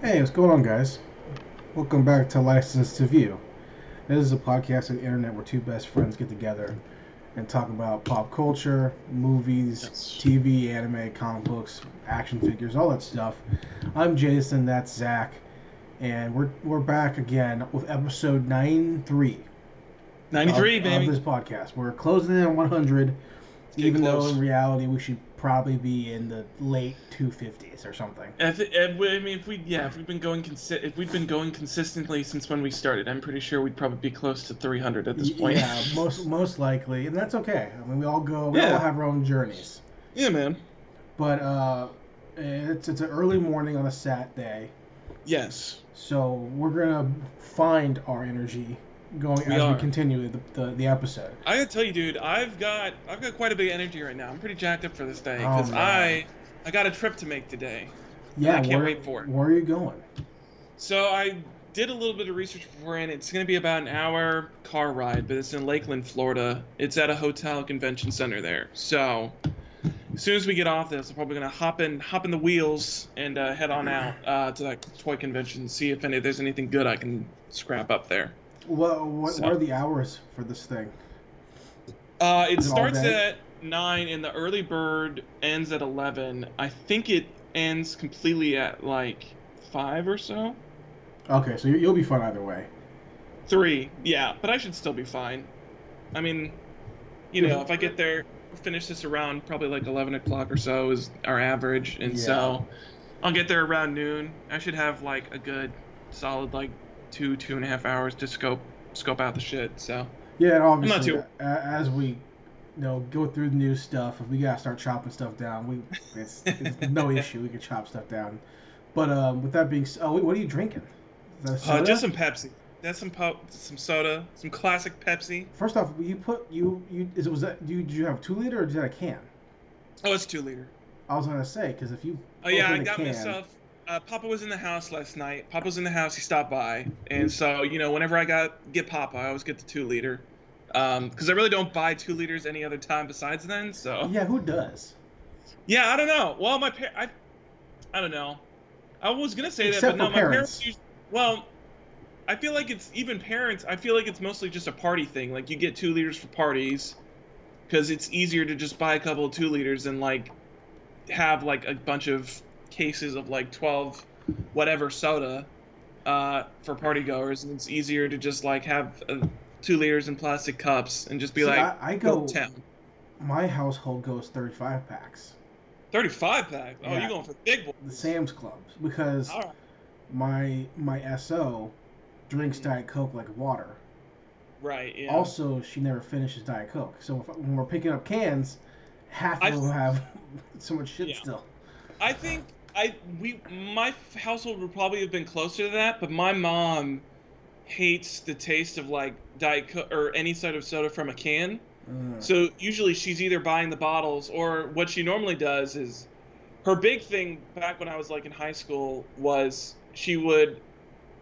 Hey, what's going on, guys? Welcome back to License to View. This is a podcast on the internet where two best friends get together and talk about pop culture, movies, Yes. TV, anime, comic books, action figures, all that stuff. I'm Jason, that's Zach, and we're we're back again with episode 93 93, of, baby. of this podcast. We're closing in on 100, getting even though in reality we should probably be in the late 250s or something. If, if, I mean, if we, yeah, if we've been going, consi- if we've been going consistently since when we started, I'm pretty sure we'd probably be close to 300 at this point. Yeah, most most likely, and that's okay. I mean, we all go, we all have our own journeys. yeah, man. But uh, it's it's an early morning on a Saturday. Yes. so we're gonna find our energy going We as are. we continue the, the, the episode. I gotta tell you, dude, I've got, I've got quite a bit of energy right now. I'm pretty jacked up for this day Oh, because man. I, I got a trip to make today. Yeah, I can't where, wait for it. Where are you going? So I did a little bit of research beforehand. It's going to be about an hour car ride, but it's in Lakeland, Florida. It's at a hotel convention center there. So as soon as we get off this, I'm probably going to hop in, hop in the wheels and uh, head on out uh, to that toy convention and see if any there's anything good I can scrap up there. Well, what, So- what are the hours for this thing? Uh, it it starts at nine, and the early bird ends at eleven. I think it ends completely at like five or so. Okay, so you- you'll be fine either way. Three, yeah, but I should still be fine. I mean, you know, if I get there, finish this around probably like 11 o'clock or so is our average, and so I'll get there around noon. I should have like a good, solid like two, two and a half hours to scope scope out the shit. So Yeah, obviously, too- as we, you know, go through the new stuff, if we gotta start chopping stuff down, we it's, it's no issue. We can chop stuff down. But um, with that being, oh, what are you drinking? Is that a uh, just some Pepsi. That's some pop, some soda, some classic Pepsi. First off, you put you you is it was that you did you have two liter or did you have a can? Oh, it's two liter. I was gonna say because if you Oh yeah, I got can- myself. Uh, Papa was in the house last night. Papa was in the house. He stopped by, and so you know, whenever I got get Papa, I always get the two liter, because I really don't buy two liters any other time besides then. So Yeah, who does? yeah, I don't know. Well, my par- I, I don't know. I was gonna say Except that, but no, my parents. parents. Well, I feel like it's even parents. I feel like it's mostly just a party thing. Like you get two liters for parties, because it's easier to just buy a couple of two liters than like have like a bunch of cases of like 12 whatever soda uh, for party goers and it's easier to just like have uh, two liters in plastic cups and just be like I, I go go. town My household goes thirty five packs. 35 pack oh Yeah. you're going for the big boy The Sam's Clubs because right my my SO drinks Diet Coke like water. right yeah Also, she never finishes Diet Coke. So if, when we're picking up cans, half I- of them have so much shit Yeah. still. I think I we my household would probably have been closer to that, but my mom hates the taste of like diet coke or any sort of soda from a can. Mm. So usually she's either buying the bottles or what she normally does is her big thing back when I was like in high school was she would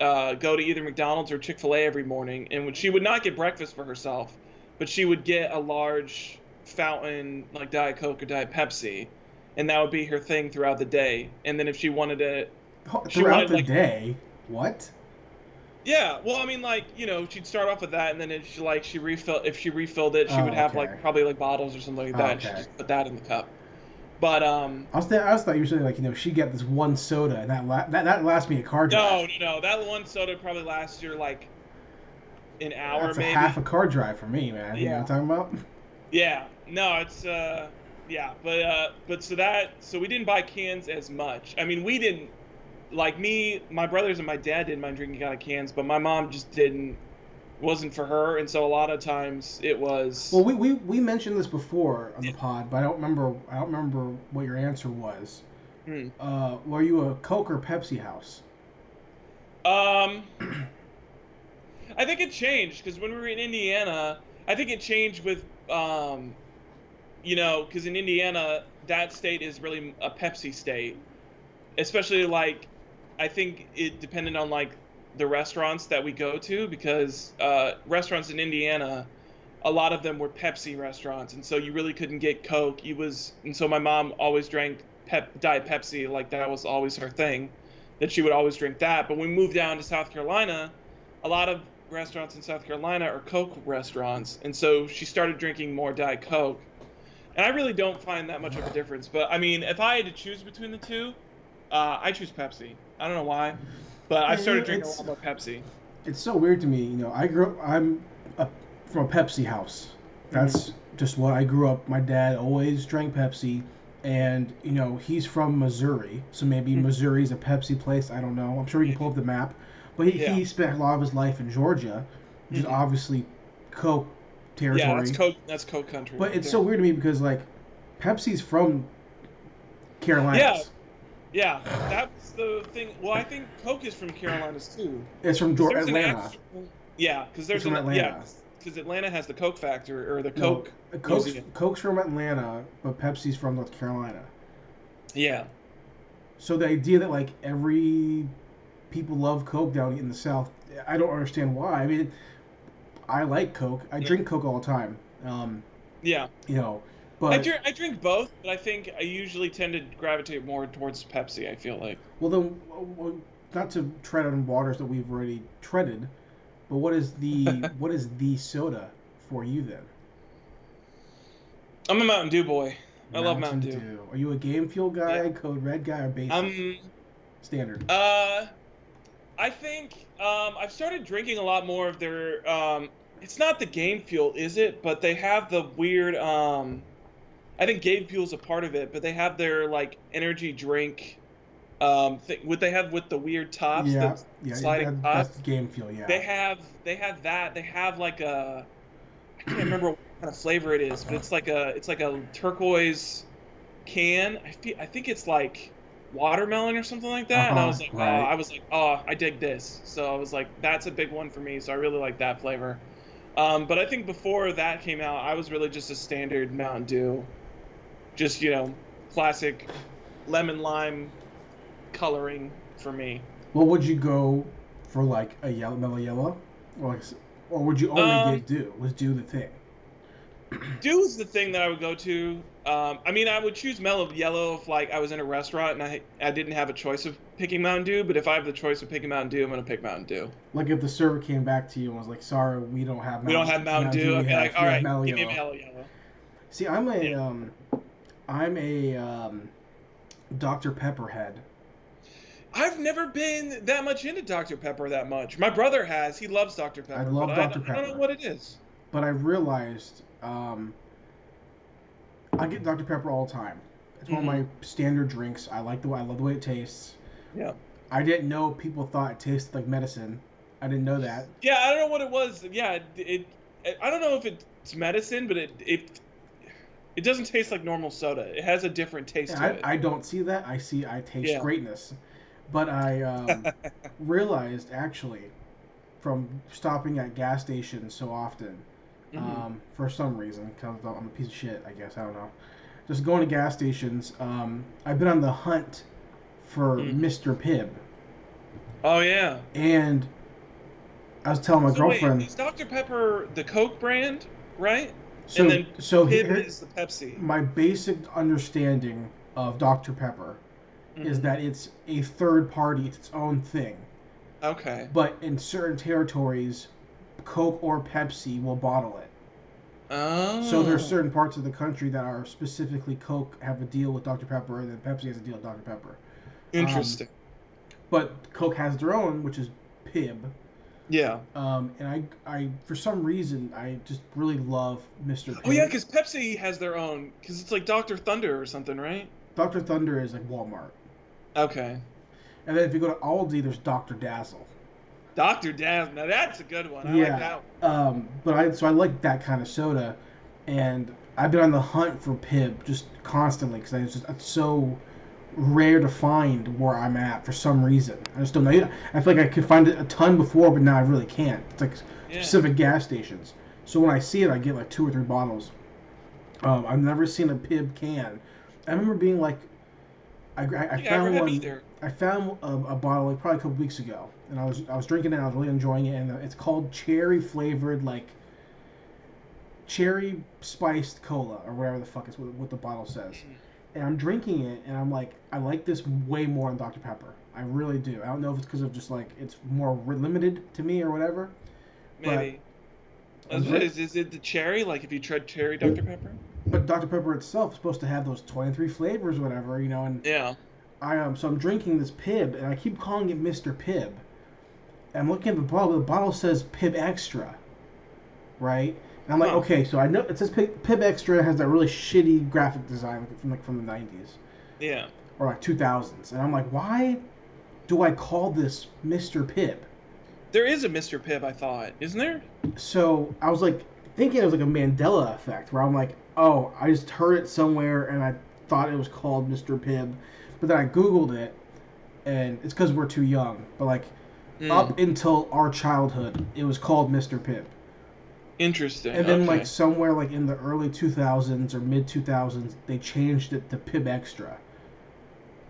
uh, go to either McDonald's or Chick Fil A every morning, and when she would not get breakfast for herself, but she would get a large fountain like Diet Coke or Diet Pepsi, and that would be her thing throughout the day. And then if she wanted to, she Throughout wanted, the like- day, what? yeah, well, I mean, like you know, she'd start off with that, and then if she like she refill if she refilled it, she Oh, would have okay. like probably like bottles or something like that. and She'd just put that in the cup. But um, I was, th- I was thought saying like you know she get this one soda and that la- that that lasts me a car drive. no, no, no, that one soda probably lasts you like an hour That's maybe. a half a car drive for me, man. You know Yeah. what I'm talking about? Yeah, no, it's uh, yeah, but uh, but so that so we didn't buy cans as much. I mean, we didn't like me, my brothers and my dad didn't mind drinking out of cans, but my mom just didn't. Wasn't for her, and so a lot of times it was. Well, we, we, we mentioned this before on the Yeah. pod, but I don't remember I don't remember what your answer was. Hmm. Uh, were you a Coke or Pepsi house? Um, I think it changed because when we were in Indiana, I think it changed with um, you know, because in Indiana, that state is really a Pepsi state, especially like, I think it depended on like the restaurants that we go to because uh, restaurants in Indiana, a lot of them were Pepsi restaurants, and so you really couldn't get Coke. You was, and so my mom always drank Pep, Diet Pepsi, like that was always her thing, that she would always drink that. But when we moved down to South Carolina, a lot of restaurants in South Carolina are Coke restaurants, and so she started drinking more Diet Coke. And I really don't find that much of a difference. But I mean, if I had to choose between the two, uh, I choose Pepsi. I don't know why, but I started drinking a lot more Pepsi. It's so weird to me, you know. I grew up. I'm a, from a Pepsi house. That's mm-hmm. just what I grew up. My dad always drank Pepsi, and you know he's from Missouri, so maybe mm-hmm. Missouri's a Pepsi place. I don't know. I'm sure we can pull up the map. But he, yeah. he spent a lot of his life in Georgia, which mm-hmm. is obviously Coke territory. Yeah, that's Coke. That's Coke country. But right it's there. so weird to me because like, Pepsi's from Carolina. Yeah, yeah, that's the thing. Well, I think Coke is from Carolinas too. It's from Georgia, Atlanta. Actual, yeah, because there's an Atlanta. yeah, because Atlanta has the Coke factory or the Coke. No, Coke's, Coke's from Atlanta, but Pepsi's from North Carolina. Yeah. So the idea that like every people love Coke down in the South. I don't understand why. I mean, I like Coke. I yeah. drink Coke all the time. Um, yeah. You know, but I drink, I drink both, but I think I usually tend to gravitate more towards Pepsi. I feel like. Well, then, well, not to tread on waters that we've already treaded, but what is the what is the soda for you then? I'm a Mountain Dew boy. I Mountain love Mountain Dew. Dew. Are you a Game Fuel guy, yeah. Code Red guy, or basic? Um, standard. Uh, I think um, I've started drinking a lot more of their. Um, it's not the Game Fuel, is it? But they have the weird. Um, I think Game fuel is a part of it, but they have their like energy drink. Um, thing, what they have with the weird tops, yeah, the yeah, sliding that, tops. That's Game Fuel, yeah. They have they have that. They have like a. I can't remember what kind of flavor it is, but it's like a it's like a turquoise can. I feel, I think it's like watermelon or something like that. Uh-huh, and I uh-huh, was like, right. oh, I was like, oh, I dig this. So I was like, that's a big one for me. So I really like that flavor. Um, but I think before that came out, I was really just a standard Mountain Dew, just you know, classic lemon lime coloring for me. Well, would you go for, like a yellow, mellow yellow, or, like, or would you only um, get Dew? Was Dew the thing? Dew is the thing that I would go to. Um, I mean, I would choose Mellow Yellow if like I was in a restaurant and I I didn't have a choice of picking Mountain Dew. But if I have the choice of picking Mountain Dew, I'm gonna pick Mountain Dew. Like if the server came back to you and was like, "Sorry, we don't have Mountain, we don't have Mountain, Mountain Dew." Dew. I'd be like, "All right, Mellow give yellow. me Mellow Yellow." See, I'm a yeah. um, I'm a um, Dr Pepper head. I've never been that much into Dr Pepper that much. My brother has. He loves Dr Pepper. I love Dr I, Pepper. I don't know what it is. But I realized um, I get Dr Pepper all the time. It's mm-hmm. one of my mm-hmm. standard drinks. I like the way I love the way it tastes. Yeah. I didn't know people thought it tasted like medicine. I didn't know that. Yeah, I don't know what it was. Yeah, it. it I don't know if it's medicine, but it it it doesn't taste like normal soda. It has a different taste yeah, I, it. I don't see that. I see I taste yeah. greatness. But I um, realized actually from stopping at gas stations so often mm-hmm. um, for some reason because I'm a piece of shit. I guess I don't know. Just going to gas stations. Um, I've been on the hunt for mm. Mr. Pibb. Oh yeah. And I was telling my so girlfriend. Wait, is Dr Pepper the Coke brand, right? So, and then so Pibb here, is the Pepsi. My basic understanding of Dr Pepper mm-hmm. is that it's a third party, it's its own thing. Okay. But in certain territories, Coke or Pepsi will bottle it. Oh. So there's certain parts of the country that are specifically Coke have a deal with Dr Pepper, and then Pepsi has a deal with Dr Pepper. Interesting. Um, but Coke has their own, which is Pibb. Yeah. Um, and I, I, for some reason, I just really love Mr. Pibb. Oh yeah, because Pepsi has their own, because it's like Dr Thunder or something, right? Dr Thunder is like Walmart. Okay. And then if you go to Aldi, there's Dr Dazzle. Dr. Dazzle. Now that's a good one. I yeah. like that one. Um, but I so I like that kind of soda, and I've been on the hunt for Pibb just constantly because it's just it's so rare to find where I'm at for some reason. I just don't know. I feel like I could find it a ton before, but now I really can't. It's like yeah. specific gas stations. So when I see it, I get like two or three bottles Um, I've never seen a Pibb can. I remember being like, I, I, I Yeah, I found one. either. I found a, a bottle like probably a couple weeks ago, and I was I was drinking it. and I was really enjoying it, and it's called cherry flavored like cherry spiced cola or whatever the fuck is what, what the bottle says. And I'm drinking it, and I'm like, I like this way more than Dr Pepper. I really do. I don't know if it's because of just like it's more limited to me or whatever. Maybe. Is, is, is it the cherry? Like if you tried cherry Dr. Pepper? But Dr Pepper itself is supposed to have those 23 flavors, or whatever, you know. And Yeah. I um, so I'm drinking this Pibb, and I keep calling it Mister Pibb. I'm looking at the bottle. The bottle says Pibb Extra, right? And I'm like, Huh. okay, so I know it says Pibb, Pibb Extra has that really shitty graphic design from like from the 90s Yeah. or like 2000s, and I'm like, why do I call this Mister Pibb? There is a Mr. Pibb, I thought. Isn't there? So I was like thinking it was like a Mandela effect, where I'm like, oh, I just heard it somewhere and I thought it was called Mr. Pibb, but then I googled it, and it's because we're too young. But like Hmm. up until our childhood, it was called Mr. Pibb. Interesting. and then okay. like somewhere like in the early 2000s or mid 2000s, they changed it to Pibb Extra.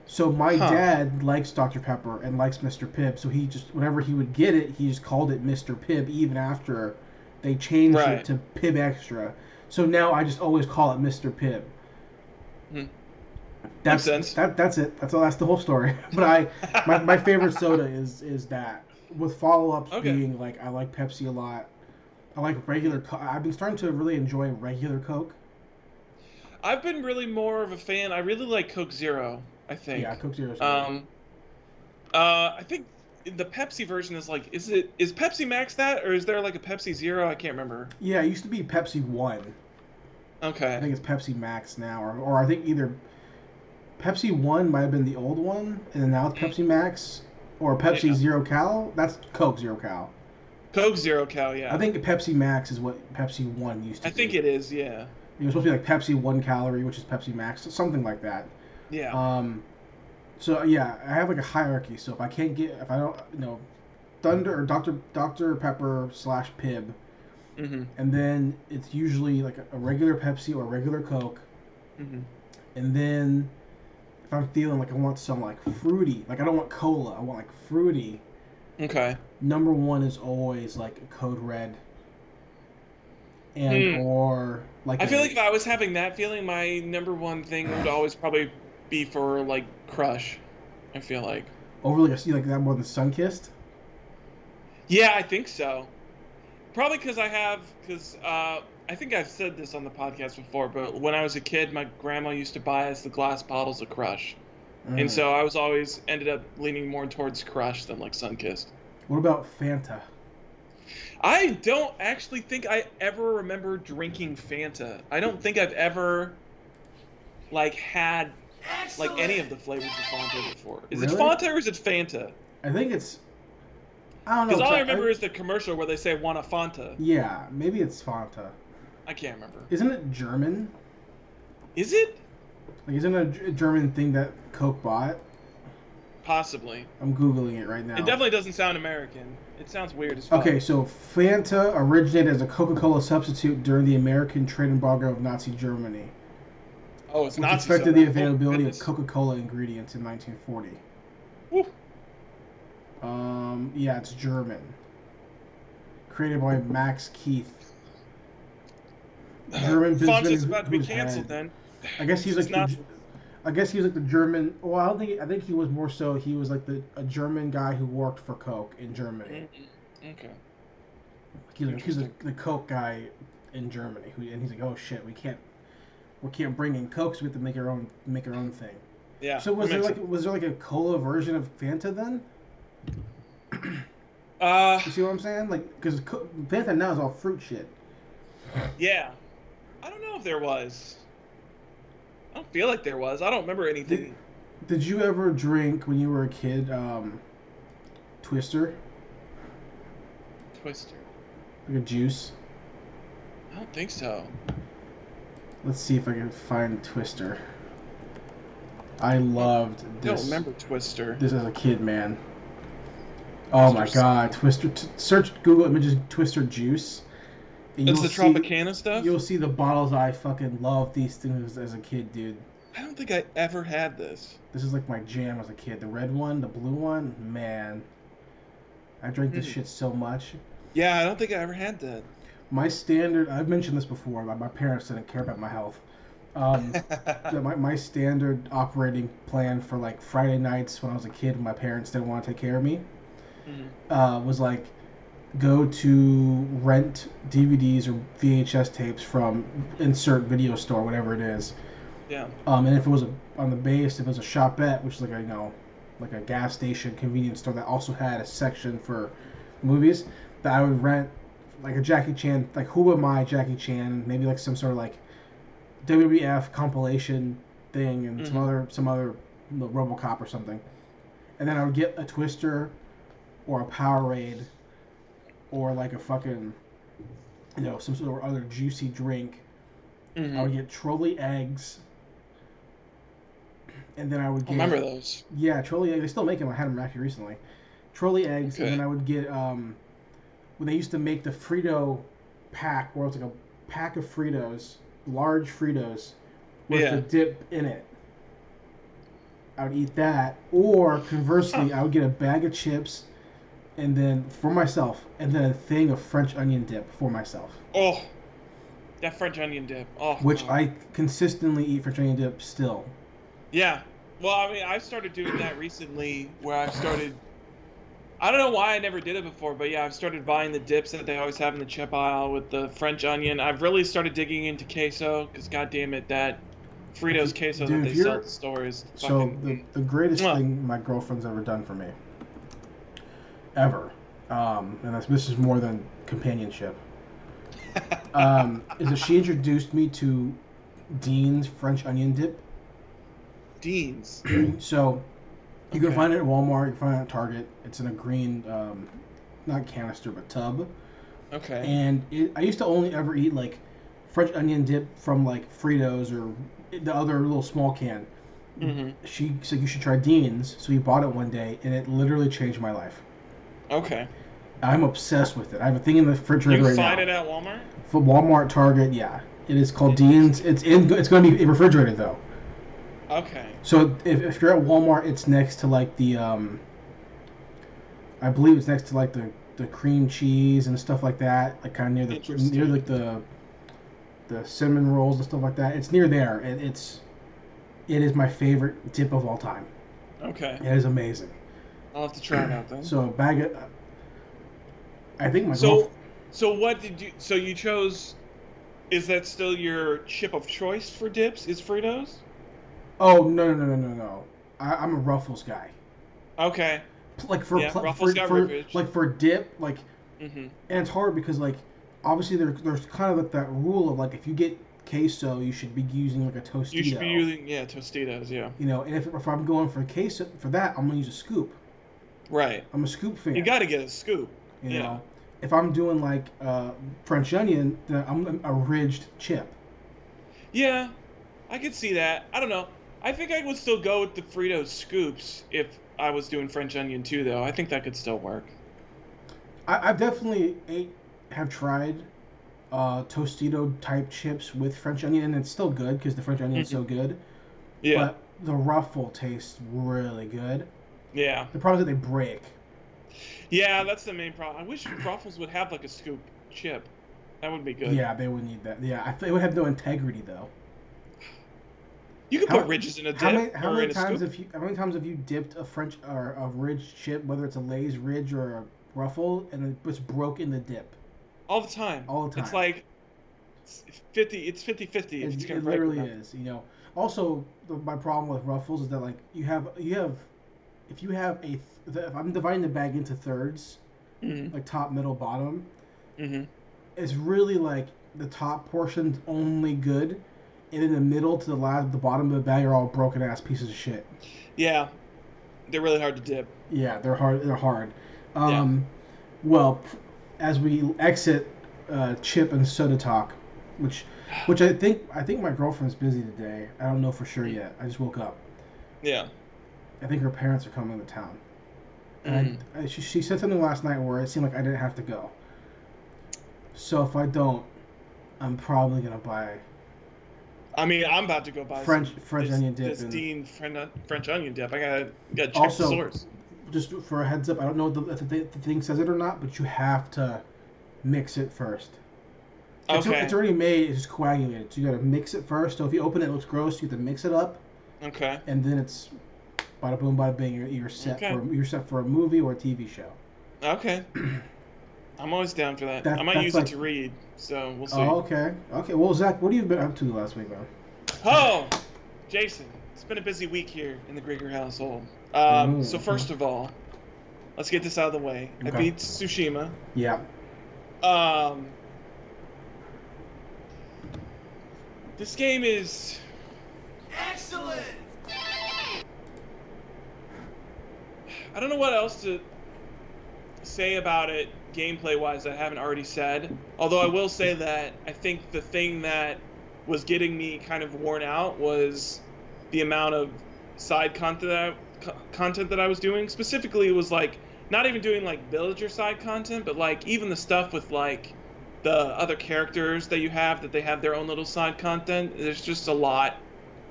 So my Huh. dad likes Dr. Pepper and likes Mr. Pibb, so he just whenever he would get it, he just called it Mr. Pibb even after they changed Right. it to Pibb Extra. So now I just always call it Mr. Pibb. That's that that's it. That's all that's the whole story. But I my, my favorite soda is is that with follow-ups Okay. being like I like Pepsi a lot. I like regular Co- I've been starting to really enjoy regular Coke. I've been really more of a fan. I really like Coke Zero. I think. Yeah, Coke Zero. Um. Uh, I think the Pepsi version is like, is it is Pepsi Max that, or is there like a Pepsi Zero? I can't remember. yeah, it used to be Pepsi 1. Okay. I think it's Pepsi Max now, or, or I think either Pepsi One might have been the old one, and then now it's Pepsi Max, or Pepsi Yeah. Zero Cal. That's Coke Zero Cal. Coke Zero Cal. Yeah. I think Pepsi Max is what Pepsi One used to I think it is. Yeah. It was supposed to be like Pepsi One calorie, which is Pepsi Max, something like that. Yeah. Um, so yeah, I have like a hierarchy. So if I can't get, if I don't, you know, Thunder or Dr. Dr. Pepper slash Pibb, mm-hmm. and then it's usually like a, regular Pepsi or a regular Coke. Mm-hmm. And then if I'm feeling like I want some like fruity, like I don't want cola, I want like fruity. Okay. Number one is always like Code Red. And Hmm. or like I feel like if I was having that feeling, my number one thing would always probably be for like Crush. I feel like. over like a, like that more than Sunkist. Yeah, I think so. Probably because I have, because uh, I think I've said this on the podcast before, but when I was a kid, my grandma used to buy us the glass bottles of Crush, Mm. and so I was always ended up leaning more towards Crush than like Sunkist. What about Fanta? I don't actually think I ever remember drinking Fanta. I don't think I've ever like had like any of the flavors of Fanta before. Is it Fanta or is it Fanta? I think it's. I don't know. Because all I remember is the commercial where they say "want a Fanta." Yeah, maybe it's Fanta. I can't remember. Isn't it German? Is it? Like, isn't it a German thing that Coke bought? Possibly. I'm googling it right now. It definitely doesn't sound American. It sounds weird as fuck. Okay, so Fanta originated as a Coca-Cola substitute during the American trade embargo of Nazi Germany, Oh, it's which not affected the availability of Coca-Cola ingredients in 1940. Woo. Um, yeah, it's German. Created by Max Keith. German businessman Fanta's about to be canceled had- then. I guess he's like not- the, I guess he was like the German. Well, I don't think. I think he was more so. He was like the a German guy who worked for Coke in Germany. Mm, Okay. He's like, he's the, Interesting. the Coke guy in Germany, who, and he's like, oh shit, we can't, we can't bring in Coke, so we have to make our own, make our own thing. Yeah. so was there like, was there like a cola version of Fanta then? sense. Uh, You see what I'm saying? Like, because Fanta now is all fruit shit. yeah. I don't know if there was. I don't feel like there was. I don't remember anything. Did you ever drink when you were a kid, um, Twister, Twister. like a juice? I don't think so. Let's see if I can find Twister. I loved I don't this. remember Twister. this as a kid, man. Oh my god, Twister! T- search Google images Twister juice, It's you'll the see- Tropicana stuff. You'll see the bottles. I fucking love these things as a kid, dude. I don't think I ever had this. This is like my jam as a kid. The red one, the blue one, man. I drank this Mhm. shit so much. Yeah, I don't think I ever had that. My standard, I've mentioned this before, my, my parents didn't care about my health. Um, my, my standard operating plan for like Friday nights when I was a kid and my parents didn't want to take care of me Mhm. uh, was like go to rent DVDs or VHS tapes from insert video store, whatever it is. Yeah. Um, and if it was a, on the base, if it was a shopette, which is like a you know, like a gas station convenience store that also had a section for movies, that I would rent like a Jackie Chan, like Who Am I Jackie Chan, maybe like some sort of like WWF compilation thing, and some Mhm. other some other you know, RoboCop or something, and then I would get a Twister, or a Powerade, or like a fucking, you know, some sort of other juicy drink. Mhm. I would get Trolli eggs. And then I would get. I remember those. yeah Trolli eggs. They still make them. I had them actually recently. Trolli eggs, and then I would get um, when they used to make the Frito pack, where it was like a pack of Fritos, large Fritos, with Yeah. the dip in it. I would eat that, or conversely, I would get a bag of chips, and then for myself, and then a thing of French onion dip for myself, Oh, that French onion dip. Oh, which God. I consistently eat French onion dip still. Yeah. Well, I mean, I started doing that recently, where I started. I don't know why I never did it before, but yeah, I've started buying the dips that they always have in the chip aisle with the French onion. I've really started digging into queso because, goddamn it, that Fritos queso Dude, that they sell at the store is So fucking. the, the greatest Mwah. thing my girlfriend's ever done for me, ever, um, and this, this is more than companionship, um, is that she introduced me to Dean's French onion dip. Dean's. So you can find it at Walmart. You can find it at Target. It's in a green, um, not canister but tub. Okay. And it, I used to only ever eat like French onion dip from like Fritos or the other little small can. hmm She said you should try Dean's, so we bought it one day, and it literally changed my life. Okay. I'm obsessed with it. I have a thing in the You refrigerator can right find now. it at Walmart. For Walmart, Target, yeah, it is called Dean's. It's in. It's going to be refrigerated though. Okay. So if, if you're at Walmart, it's next to like the um. I believe it's next to like the the cream cheese and stuff like that, like kind of near the near like the the cinnamon rolls and stuff like that. It's near there, and it's it is my favorite dip of all time. Okay. It is amazing. I'll have to try it out then. So a bag of. I think my So, girlf- so what did you? So you chose? Is that still your chip of choice for dips? Is Fritos? Oh no no no no no no! I, I'm a Ruffles guy. Okay. Like for Yeah, pl- Ruffles for, got for ribbage. like for dip like Mm-hmm. and it's hard because like obviously there, there's kind of like that rule of like if you get queso you should be using like a tostito. You should be using yeah Tostitos. Yeah. You know, and if, if I'm going for queso for that, I'm gonna use a scoop. Right. I'm a scoop fan. You got to get a scoop. you yeah. know, if I'm doing like uh, French onion, then I'm a ridged chip. Yeah, I could see that. I don't know. I think I would still go with the Frito scoops if I was doing French onion too, though. I think that could still work. I, I've definitely ate, have tried uh, Tostito type chips with French onion, and it's still good because the French onion is so good. Yeah. But the ruffle tastes really good. Yeah. The problem is that they break. Yeah, that's the main problem. I wish Ruffles would have like a scoop chip. That would be good. Yeah, they would need that. Yeah, I think it would have no integrity though. You could How- put ridges in a dip How many, how many times have you how many times have you dipped a French or a ridge chip, whether it's a Lay's ridge or a ruffle, and it was broke in the dip? All the time. All the time. It's like it's 50 it's 50-50 if It, it gonna break or literally is. You know. Also, the, my problem with ruffles is that like you have you have, if you have a th- if I'm dividing the bag into thirds, Mhm. like top, middle, bottom, Mhm. it's really like the top portion's only good, and in the middle to the last, the bottom of the bag are all broken ass pieces of shit. Yeah. They're really hard to dip. Yeah, they're hard. They're hard. Um, Well, as we exit uh, chip and soda talk, which, which I think I think my girlfriend's busy today. I don't know for sure yet. I just woke up. Yeah. I think her parents are coming to town. And I, mm. I, she, she said something last night where it seemed like I didn't have to go. So if I don't, I'm probably gonna buy I mean, I'm about to go buy French some, French this, onion dip. This and Dean French, French onion dip. I gotta gotta check Also- the source. just for a heads up, I don't know if the, if the, the thing says it or not, but you have to mix it first. It's, Okay. it's already made. It's just coagulated. So you gotta mix it first. So if you open it, it looks gross. You have to mix it up, Okay. and then it's bada boom, bada bing. You're, you're set Okay. for you're set for a movie or a TV show. Okay. I'm always down for that. That- I might use like- it to read, so we'll see. Oh, okay. Okay. Well, Zach, what have you been up to the last week, man? Oh, Jason, it's been a busy week here in the Grieger household. Um, so first of all, let's get this out of the way. I Okay. beat Tsushima. Yeah. Um, this game is Excellent! I don't know what else to say about it gameplay wise that I haven't already said. Although I will say that I think the thing that was getting me kind of worn out was the amount of side content that I, content that I was doing. Specifically, it was like not even doing like villager side content, but like even the stuff with like the other characters that you have that they have their own little side content. There's just a lot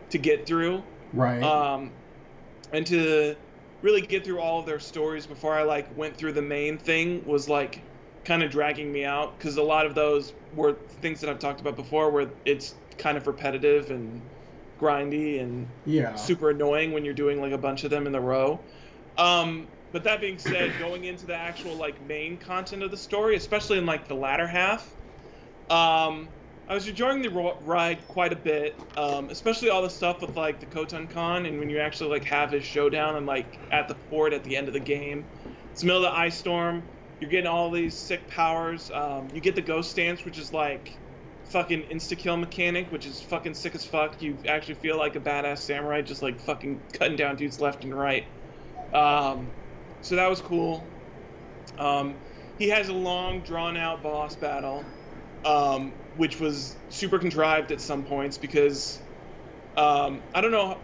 to get through Right. um, and to really get through all of their stories before I like went through the main thing was like kind of dragging me out because a lot of those were things that I've talked about before where it's kind of repetitive and grindy and yeah. super annoying when you're doing like a bunch of them in a row. Um, but that being said, going into the actual like main content of the story, especially in like the latter half, um, I was enjoying the ride quite a bit, um, especially all the stuff with like the Khotun Khan and when you actually like have his showdown and like at the fort at the end of the game. It's the middle of the ice storm. You're getting all these sick powers. Um, you get the ghost stance, which is like fucking insta kill mechanic, which is fucking sick as fuck. You actually feel like a badass samurai, just like fucking cutting down dudes left and right. Um, so that was cool. Um, he has a long, drawn out boss battle, um, which was super contrived at some points because um, I don't know.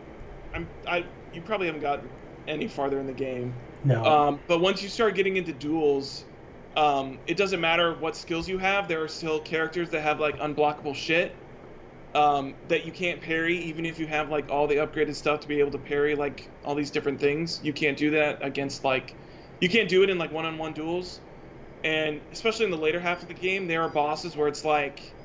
I'm I you probably haven't gotten any farther in the game. no. Um, but once you start getting into duels, um, it doesn't matter what skills you have. There are still characters that have like unblockable shit um, that you can't parry, even if you have like all the upgraded stuff to be able to parry like all these different things. You can't do that against like, you can't do it in like one-on-one duels, and especially in the later half of the game, there are bosses where it's like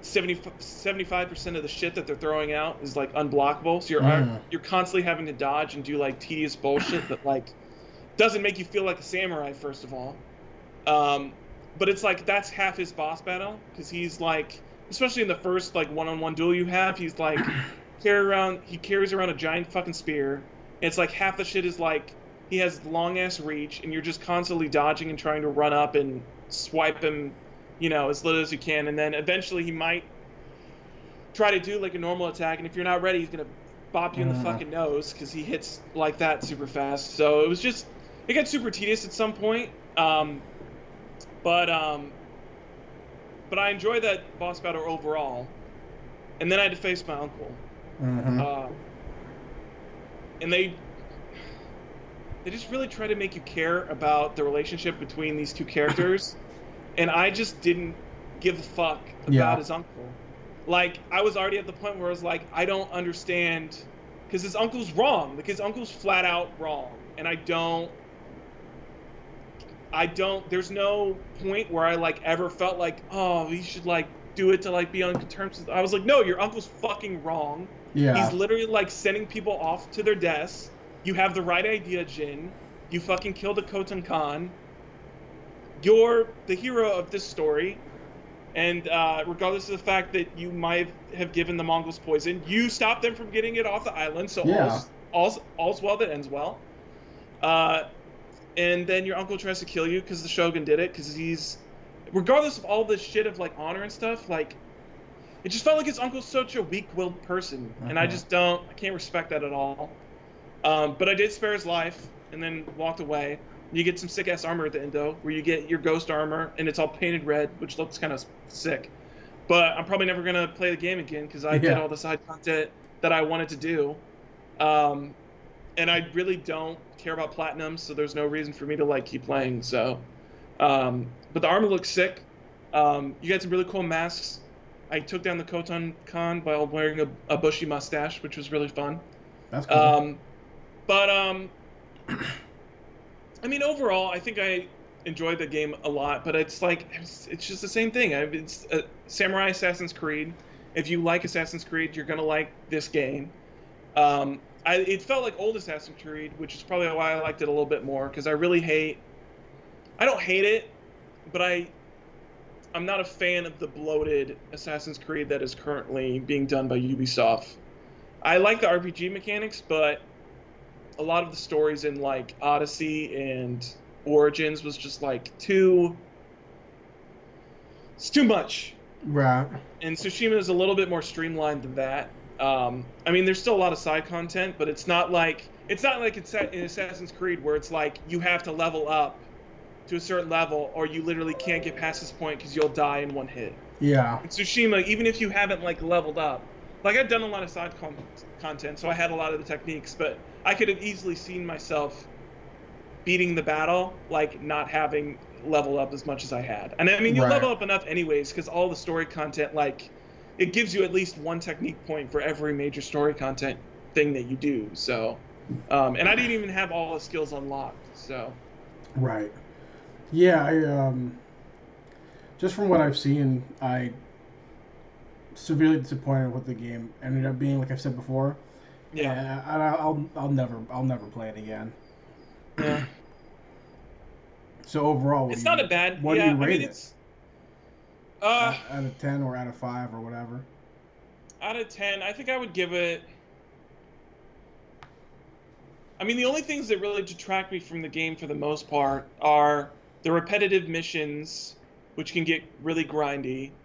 75 percent of the shit that they're throwing out is like unblockable. So you're Mm. you're constantly having to dodge and do like tedious bullshit that like doesn't make you feel like a samurai first of all. Um, but it's like that's half his boss battle because he's like, especially in the first like one-on-one duel you have, he's like carry around he carries around a giant fucking spear. And it's like half the shit is like he has long ass reach and you're just constantly dodging and trying to run up and swipe him, you know, as little as you can, and then eventually he might try to do like a normal attack, and if you're not ready, he's gonna bop you in the Mhm. fucking nose because he hits like that super fast. So it was just it got super tedious at some point. Um, but um, but I enjoyed that boss battle overall. And then I had to face my uncle. Mhm. Uh, and they they just really try to make you care about the relationship between these two characters, and I just didn't give a fuck about Yeah. his uncle. Like I was already at the point where I was like, I don't understand, because his uncle's wrong. Like his uncle's flat out wrong, and I don't. I don't. There's no point where I like ever felt like, oh, he should like do it to like be on good terms. with-" I was like, no, your uncle's fucking wrong. yeah. He's literally like sending people off to their deaths. You have the right idea, Jin. You fucking killed the Khotun Khan. You're the hero of this story. And uh, regardless of the fact that you might have given the Mongols poison, you stopped them from getting it off the island. So Yeah. all's, all's, all's well that ends well. Uh, and then your uncle tries to kill you because the Shogun did it. Because he's, regardless of all this shit of like honor and stuff, like it just felt like his uncle's such a weak-willed person, and I Mhm. just don't, I can't respect that at all. Um, but I did spare his life, and then walked away. You get some sick-ass armor at the end though, where you get your ghost armor, and it's all painted red, which looks kind of sick. But I'm probably never gonna play the game again because I did all the side content that I wanted to do, um, and I really don't care about platinum, so there's no reason for me to like keep playing. So, um, but the armor looks sick. Um, you got some really cool masks. I took down the Khotun Khan while wearing a, a bushy mustache, which was really fun. That's cool. Um, but um, I mean, overall, I think I enjoyed the game a lot. But it's like it's, it's just the same thing. It's uh, Samurai Assassin's Creed. If you like Assassin's Creed, you're gonna like this game. Um, I, it felt like old Assassin's Creed, which is probably why I liked it a little bit more because I really hate. I don't hate it, but I I'm not a fan of the bloated Assassin's Creed that is currently being done by Ubisoft. I like the RPG mechanics, but a lot of the stories in like Odyssey and Origins was just like too it's too much. right. And Tsushima is a little bit more streamlined than that. Um, I mean, there's still a lot of side content, but it's not like it's not like it's in Assassin's Creed where it's like you have to level up to a certain level or you literally can't get past this point because you'll die in one hit. Yeah. In Tsushima, even if you haven't like leveled up, like I've done a lot of side con- content, so I had a lot of the techniques, but I could have easily seen myself beating the battle, like not having leveled up as much as I had. And I mean, you Right. level up enough anyways, because all the story content, like, it gives you at least one technique point for every major story content thing that you do. So, um, and I didn't even have all the skills unlocked. So, Right. Yeah, I um just from what I've seen, I severely disappointed with the game. Ended up being like I've said before. Yeah, I, I'll I'll never I'll never play it again. yeah. So overall, what It's you- not a bad. What yeah, do you I rate mean, it? it's. Uh, out of ten or out of five or whatever. out of 10 i think i would give it i mean the only things that really detract me from the game for the most part are the repetitive missions which can get really grindy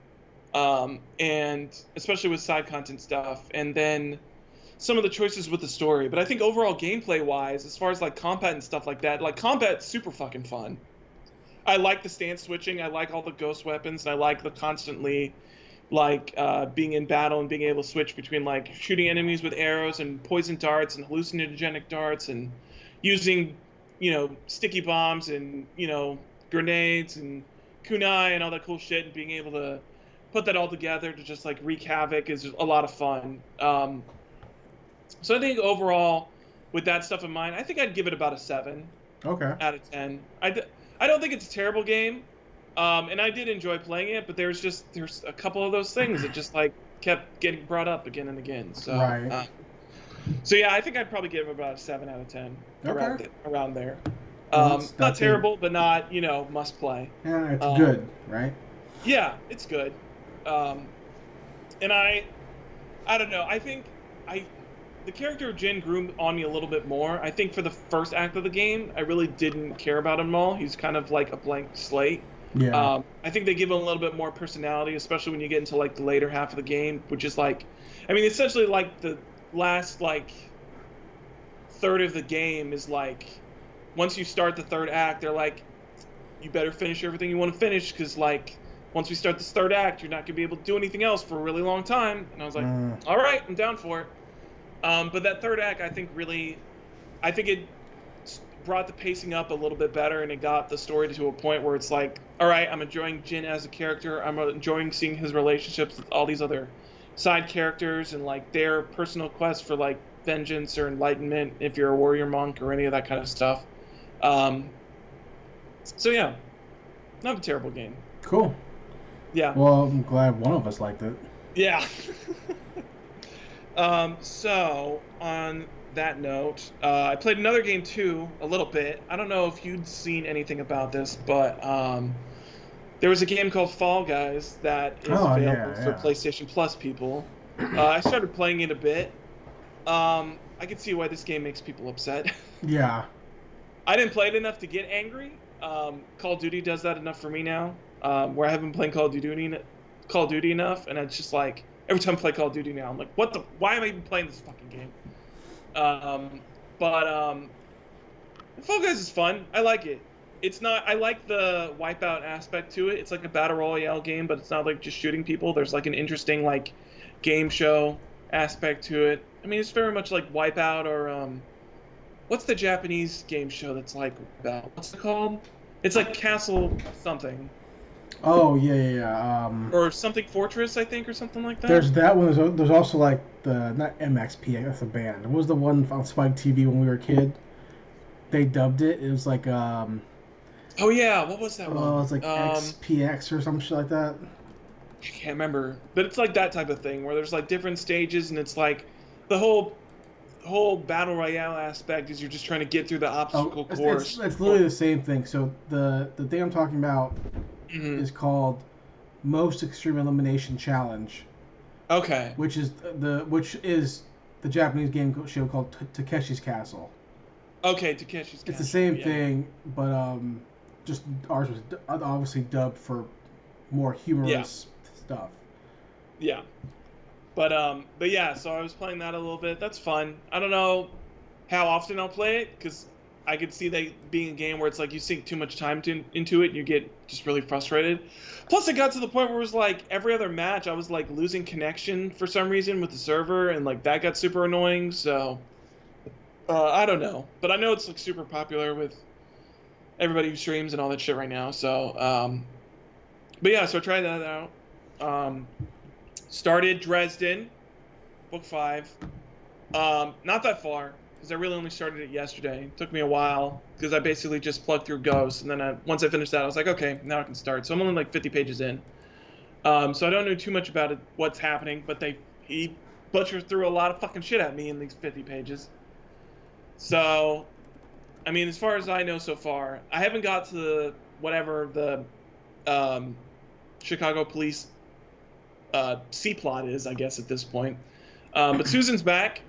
um, and especially with side content stuff and then some of the choices with the story but i think overall gameplay wise as far as like combat and stuff like that like combat's super fucking fun. I like the stance switching i like all the ghost weapons and i like the constantly like uh, being in battle and being able to switch between like shooting enemies with arrows and poison darts and hallucinogenic darts and using you know sticky bombs and you know grenades and kunai and all that cool shit and being able to put that all together to just like wreak havoc is a lot of fun. Um, so i think overall with that stuff in mind i think i'd give it about a seven Okay. out of 10 i, d- I don't think it's a terrible game um, and i did enjoy playing it but there's just there's a couple of those things that just like kept getting brought up again and again so Right. uh, so yeah i think i'd probably give it about a 7 out of 10 around, Okay. th- around there um, that's- not terrible but not you know must play Yeah, it's Um, good, right? yeah, it's good. Um, and I, I don't know. I think I, the character of Jin grew on me a little bit more. I think for the first act of the game, I really didn't care about him at all. He's kind of like a blank slate. Yeah. Um, I think they give him a little bit more personality, especially when you get into like the later half of the game, which is like, I mean, essentially like the last like third of the game is like, once you start the third act, they're like, you better finish everything you want to finish because like once we start this third act, you're not gonna be able to do anything else for a really long time. And I was like, Mm. all right, I'm down for it. Um, but that third act, I think really, I think it brought the pacing up a little bit better, and it got the story to a point where it's like, all right, I'm enjoying Jin as a character. I'm enjoying seeing his relationships with all these other side characters and like their personal quest for like vengeance or enlightenment, if you're a warrior monk or any of that kind of stuff. Um, so yeah, not a terrible game. cool. Yeah. Well, I'm glad one of us liked it. Yeah. um, so, on that note, uh, I played another game too, a little bit. I don't know if you'd seen anything about this, but um, there was a game called Fall Guys that is Oh, available yeah, for yeah. PlayStation Plus people. Uh, I started playing it a bit. Um, I can see why this game makes people upset. Yeah. I didn't play it enough to get angry. Um, Call of Duty does that enough for me now, um, where I haven't been playing Call of Duty, Call of Duty enough, and it's just like every time I play Call of Duty now, I'm like, what the? Why am I even playing this fucking game? Um, but um, Fall Guys is fun. I like it. It's not. I like the wipeout aspect to it. It's like a battle royale game, but it's not like just shooting people. There's like an interesting like game show aspect to it. I mean, it's very much like Wipeout or um, what's the Japanese game show that's like about? What's it called? It's like Castle something. Oh yeah, yeah, yeah. Um, or something Fortress, I think, or something like that. there's that one. There's, there's also like the not MXP. That's a band. What was the one on Spike TV when we were a kid? They dubbed it. It was like um, oh yeah, what was that one? oh, it's like um, XPX or some shit like that. I can't remember, but it's like that type of thing where there's like different stages, and it's like the whole whole battle royale aspect is you're just trying to get through the obstacle Oh, it's, course. it's, it's literally the same thing. So the the thing I'm talking about Mhm. is called Most Extreme Elimination Challenge, Okay. which is the which is the Japanese game show called T- Takeshi's Castle. Okay, Takeshi's Castle. It's the same yeah. thing, but um, just ours was d- obviously dubbed for more humorous stuff. Yeah. But um but yeah, so I was playing that a little bit. That's fun. I don't know how often I'll play it cuz I could see that being a game where it's like you sink too much time to, into it and you get just really frustrated. Plus it got to the point where it was like every other match I was like losing connection for some reason with the server and like that got super annoying, so uh, I don't know. But I know it's like super popular with everybody who streams and all that shit right now. So um but yeah, so tried that out. Um started Dresden, book five. Um, not that far because I really only started it yesterday. It took me a while because I basically just plugged through Ghost, and then I, once I finished that, I was like, okay, now I can start. So I'm only like 50 pages in. Um, so I don't know too much about it, what's happening, but they he butchered through a lot of fucking shit at me in these 50 pages. So, I mean, as far as I know so far, I haven't got to whatever the um, Chicago police uh, C plot is, I guess, at this point. Um, but Susan's back.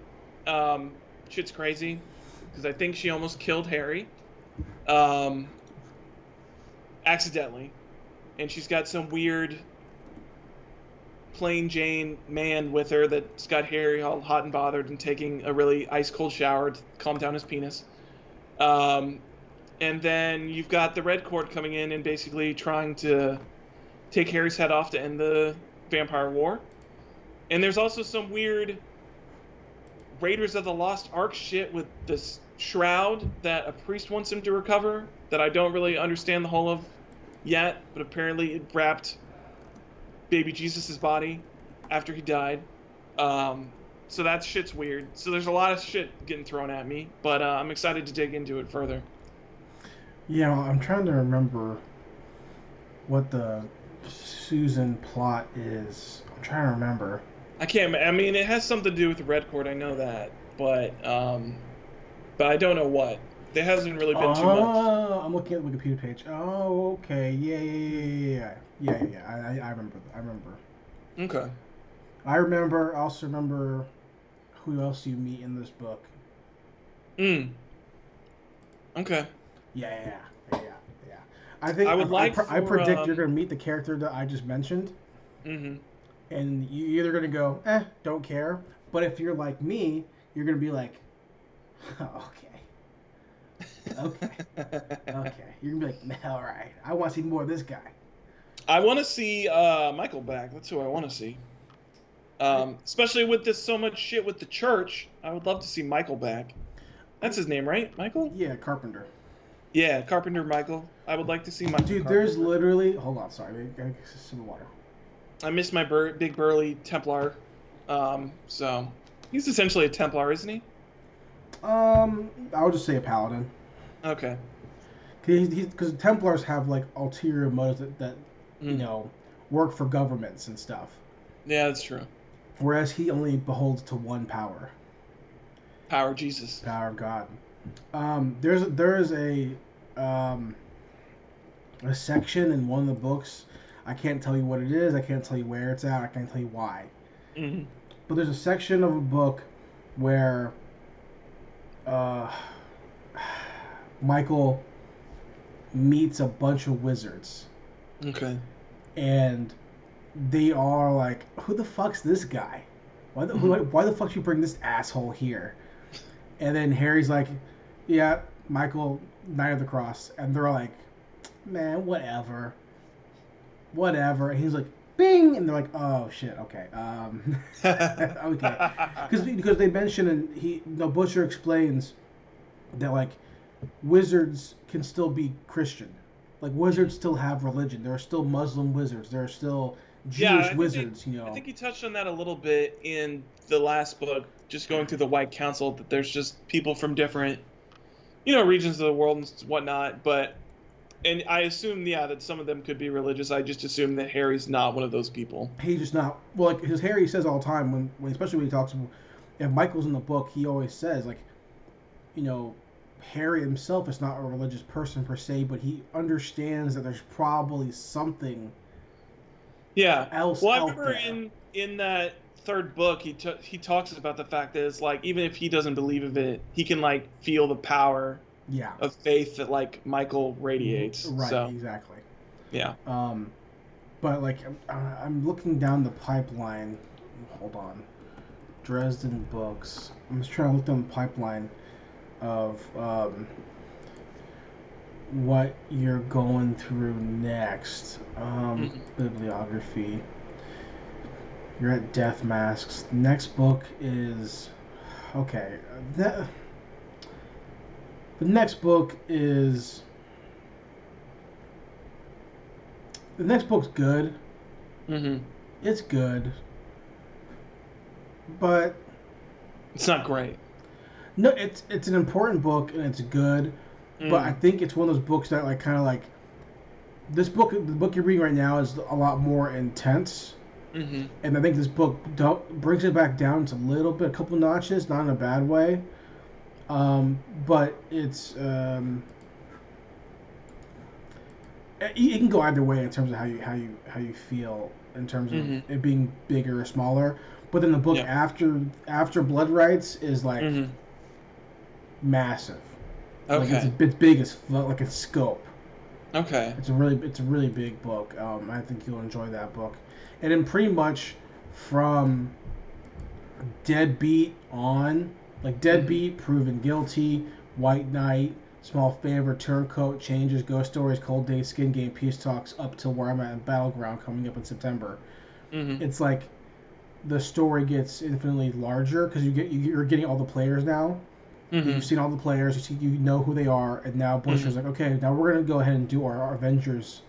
Um, shit's crazy because I think she almost killed Harry, um, accidentally, and she's got some weird plain Jane man with her that's got Harry all hot and bothered and taking a really ice cold shower to calm down his penis. Um, and then you've got the Red Court coming in and basically trying to take Harry's head off to end the Vampire War. And there's also some weird Raiders of the Lost Ark shit with this shroud that a priest wants him to recover that I don't really understand the whole of yet, but apparently it wrapped baby Jesus' body after he died. Um, so that shit's weird. So there's a lot of shit getting thrown at me, but uh, I'm excited to dig into it further. Yeah, know, I'm trying to remember what the Susan plot is. I'm trying to remember. I can't. I mean, it has something to do with the Red Court. I know that, but um, but I don't know what. There hasn't really been too much. Oh, I'm looking at the Wikipedia page. Oh, okay. Yeah, yeah, yeah, yeah, yeah, yeah, yeah. I, I, I remember. I remember. Okay. I remember. I also remember who else you meet in this book. Mm. Okay. Yeah, yeah, yeah, yeah, yeah. I think I would like I, I for, predict um, you're gonna meet the character that I just mentioned, Mm-hmm. And you're either gonna go, eh, don't care. But if you're like me, you're gonna be like, okay, okay, okay. You're gonna be like, all right, I want to see more of this guy. I want to see uh, Michael back. That's who I want to see. Um, especially with this so much shit with the church, I would love to see Michael back. That's his name, right? Michael? Yeah, Carpenter. Yeah, Carpenter Michael. I would like to see Michael. Dude, there's literally. Hold on, sorry. I gotta get some water. I miss my bur- big burly Templar. Um, so he's essentially a Templar, isn't he? Um, I would just say a paladin. Okay. Because Templars have like ulterior motives that, that you Mm. know work for governments and stuff, Yeah, that's true. whereas he only beholds to one power, Power Jesus. power of God. Um, there's there is a um, a section in one of the books. I can't tell you what it is. I can't tell you where it's at. I can't tell you why. hmm But there's a section of a book where uh, Michael meets a bunch of wizards, Okay. and they are like, "Who the fuck's this guy? Why the who, why the fuck you bring this asshole here?" And then Harry's like, "Yeah, Michael, Knight of the Cross," and they're like, "Man, whatever, whatever." And he's like, "Bing," and they're like, "Oh shit, okay." Um, okay. because because they mention and he the butcher explains that like wizards can still be Christian like wizards still have religion. There are still Muslim wizards. There are still Jewish Yeah, I think they- wizards. you know, I think he touched on that a little bit in the last book, just going through the White Council. That there's just people from different, you know, regions of the world and whatnot. But, and I assume, yeah, that some of them could be religious. I just assume that Harry's not one of those people. he's just not well. Like his Harry says all the time when, when especially when he talks. If Michael's in the book, he always says like, you know, Harry himself is not a religious person per se, but he understands that there's probably something Yeah. else Well, I remember there. in in that third book, he t- he talks about the fact that it's like even if he doesn't believe of it, he can like feel the power yeah, of faith that like Michael radiates. right, So exactly. yeah. Um, but like I'm, uh, I'm looking down the pipeline. Hold on, Dresden books. I'm just trying to look down the pipeline of um, what you're going through next. Um, Mhm. Bibliography. You're at Death Masks. Next book is okay. That the next book is the next book's good. hmm It's good, but It's not great. no, it's it's an important book and it's good. But I Mm. think it's one of those books that like kind of like this book. The book you're reading right now is a lot more intense, Mhm. and I think this book brings it back down to a little bit, a couple notches, not in a bad way. Um, but it's um, it, it can go either way in terms of how you how you how you feel in terms of Mhm. it being bigger or smaller. But then the book Yeah. after after Blood Rites is like Mhm. massive. Like it's, Okay. it's big as like its scope. Okay. It's a really it's a really big book. Um, I think you'll enjoy that book. And then pretty much from Deadbeat on, like Deadbeat, Proven Guilty, White Knight, Small Favor, Turncoat, Changes, Ghost Stories, Cold Day, Skin Game, Peace Talks, up to where I'm at in Battleground coming up in September. hmm It's like the story gets infinitely larger because you get you- you're getting all the players now. hmm You've seen all the players. You see, you know who they are, and now Bush is like, okay, now we're gonna go ahead and do our, our Avengers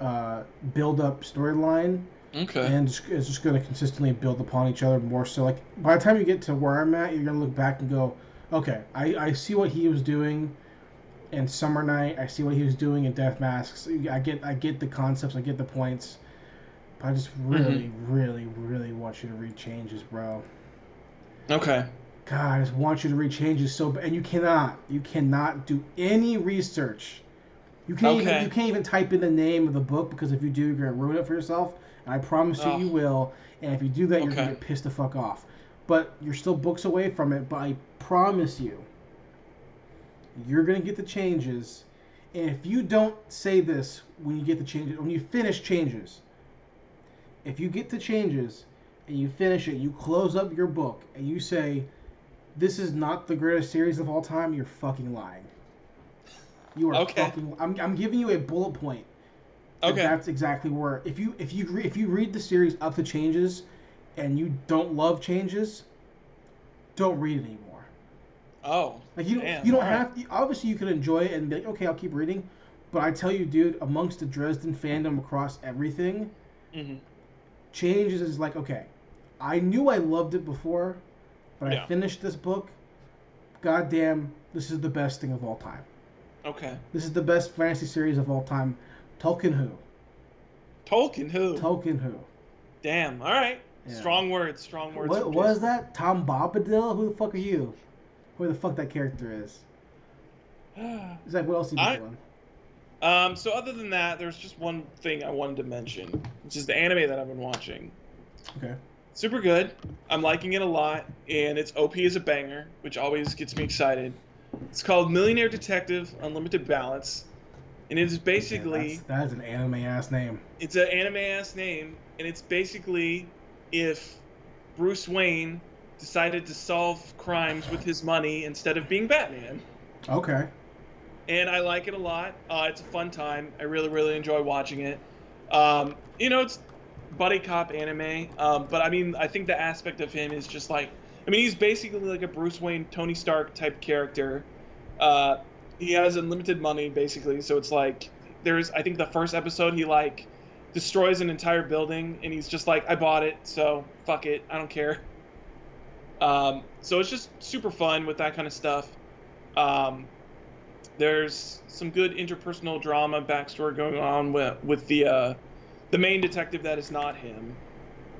uh, build up storyline, Okay. and it's, it's just gonna consistently build upon each other more. So, like, by the time you get to where I'm at, you're gonna look back and go, okay, I, I see what he was doing in Summer Knight. I see what he was doing in Death Masks. I get I get the concepts. I get the points. But I just mm-hmm. really, really, really want you to read changes, bro. Okay. God, I just want you to read changes so bad, and you cannot. You cannot do any research. You can't even Okay. you can't even type in the name of the book because if you do, you're gonna ruin it for yourself. And I promise you, Oh. you will. And if you do that, you're gonna get pissed the fuck off. But you're still books away from it. But I promise you, you're gonna get the changes. And if you don't say this when you get the changes, when you finish changes, if you get the changes and you finish it, you close up your book and you say, "This is not the greatest series of all time," you're fucking lying. You are Okay. fucking. I'm, I'm giving you a bullet point. Okay. That's exactly where if you if you re, if you read the series up to changes, and you don't love changes, don't read it anymore. Oh. Like you, Damn, you don't have. Obviously, you can enjoy it and be like, okay, I'll keep reading. But I tell you, dude, amongst the Dresden fandom across everything, hmm changes is like, okay, I knew I loved it before, but Yeah. I finished this book. Goddamn, this is the best thing of all time. Okay. This is the best fantasy series of all time. Tolkien who? Tolkien who? Tolkien who? Damn. All right. Yeah. Strong words. Strong words. What was that? Tom Bombadil? Who the fuck are you? Who the fuck that character is? Is that what else you I- doing? Um, so other than that, there's just one thing I wanted to mention, which is the anime that I've been watching. Okay. Super good. I'm liking it a lot, and its OP is a banger, which always gets me excited. It's called Millionaire Detective Unlimited Balance, and it is basically Yeah, that's, that is an anime ass name. it's an anime ass name, and it's basically if Bruce Wayne decided to solve crimes with his money instead of being Batman. Okay. and I like it a lot. Uh, it's a fun time. I really, really enjoy watching it. Um, you know, it's buddy cop anime, um, but I mean, I think the aspect of him is just like, I mean, he's basically like a Bruce Wayne, Tony Stark type character, uh, he has unlimited money basically. So it's like there's I think the first episode he like destroys an entire building and he's just like I bought it, so fuck it, I don't care. Um, so it's just super fun with that kind of stuff. Um, there's some good interpersonal drama backstory going on with with the uh, the main detective that is not him.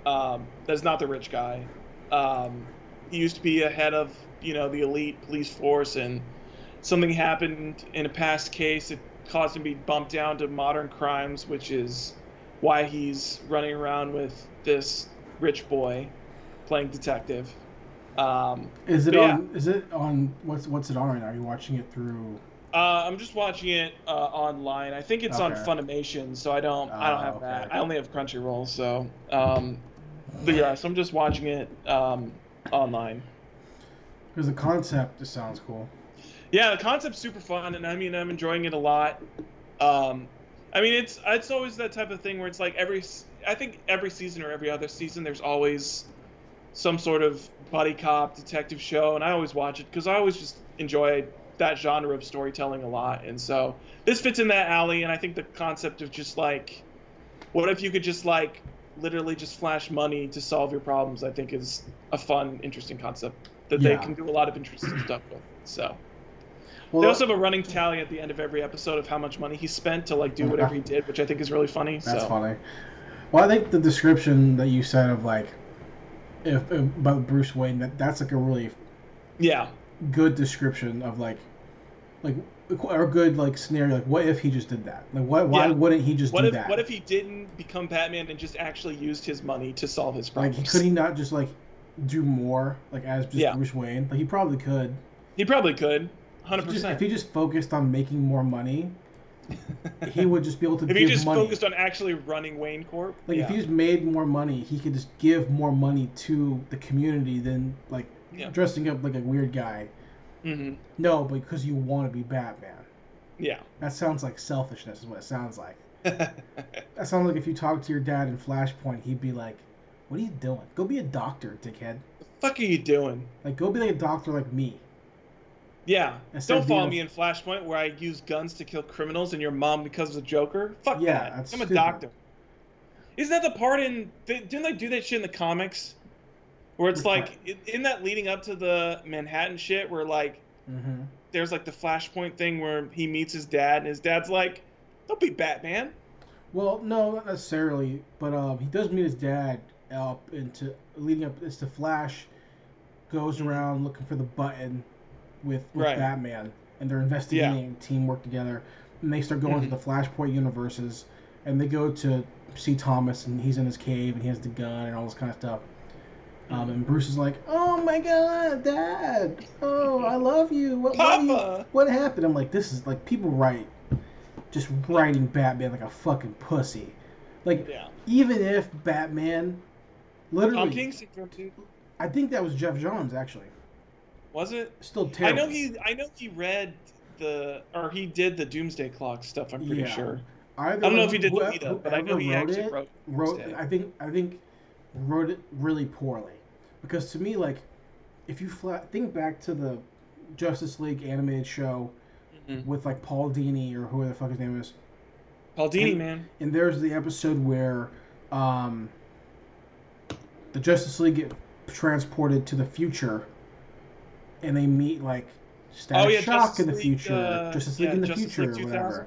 Um, that's not the rich guy. Um, he used to be a head of you know the elite police force, and something happened in a past case that caused him to be bumped down to modern crimes, which is why he's running around with this rich boy playing detective. Um, Is it on? Is it on? What's what's it on right now? Are you watching it through? uh, I'm just watching it uh, online. I think it's on Funimation, so I don't I don't Oh, have okay, that. I only have Crunchyroll, so um, but yeah, so I'm just watching it um, online. Because the concept just sounds cool. Yeah, the concept's super fun, and I mean, I'm enjoying it a lot. Um, I mean, it's it's always that type of thing where it's like every I think every season or every other season, there's always some sort of buddy cop detective show, and I always watch it because I always just enjoy that genre of storytelling a lot, and so this fits in that alley. And I think the concept of just like, what if you could just like literally just flash money to solve your problems? I think is a fun, interesting concept that they can do a lot of interesting stuff with. So. Well, They also have a running tally at the end of every episode of how much money he spent to like do whatever he did, which I think is really funny. that's so funny. Well, I think the description that you said of like, if about Bruce Wayne, that that's like a really yeah, good description of like, like or a good like scenario. Like, what if he just did that? Like, why why Yeah. wouldn't he just what do if that? what if he didn't become Batman and just actually used his money to solve his like, problems? could he not just like do more like as just Yeah. Bruce Wayne? Like, he probably could. He probably could, hundred If he, just, if he just focused on making more money, he would just be able to. If he just money. focused on actually running Wayne Corp, Like yeah. if he just made more money, he could just give more money to the community than like Yeah. dressing up like a weird guy. hmm No, because you want to be Batman. yeah. That sounds like selfishness, is what it sounds like. That sounds like if you talk to your dad in Flashpoint, he'd be like, "What are you doing? Go be a doctor, dickhead. What the fuck are you doing? Like go be like a doctor like me." Yeah. Don't follow me in Flashpoint where I use guns to kill criminals and your mom because of the Joker. Fuck Yeah, that. I'm a stupid. doctor. Isn't that the part in? Didn't they do that shit in the comics? Where it's like, in that leading up to the Manhattan shit, where like Mm-hmm. there's like the Flashpoint thing where he meets his dad and his dad's like, "Don't be Batman." Well, no, not necessarily, but um, he does meet his dad up into leading up. It's the Flash goes around looking for the button with, with Right. Batman, and they're investigating, teamwork together, and they start going Mhm. to the Flashpoint universes, and they go to see Thomas, and he's in his cave, and he has the gun and all this kind of stuff. Um, and Bruce is like, "Oh my God, Dad! Oh, I love you. What, what, you- what happened?" I'm like, "This is like people write, just writing Batman like a fucking pussy. Like Yeah. even if Batman, literally, Tom King syndrome, dude. I think that was Geoff Johns actually. Was it? Still I know he. I know he read the or he did the Doomsday Clock stuff. I'm pretty Yeah. sure. Either I don't know if he did the whoe- lead up, but I know he wrote actually it, wrote. wrote. Doomsday. I think I think wrote it really poorly, because to me, like, if you think back to the Justice League animated show Mhm. with like Paul Dini or whoever the fuck his name is, Paul Dini, And- man. and there's the episode where um, the Justice League get transported to the future, and they meet like Static Oh, yeah, Shock Justice in the League, future, uh, Justice League yeah, in the Justice future, League or whatever.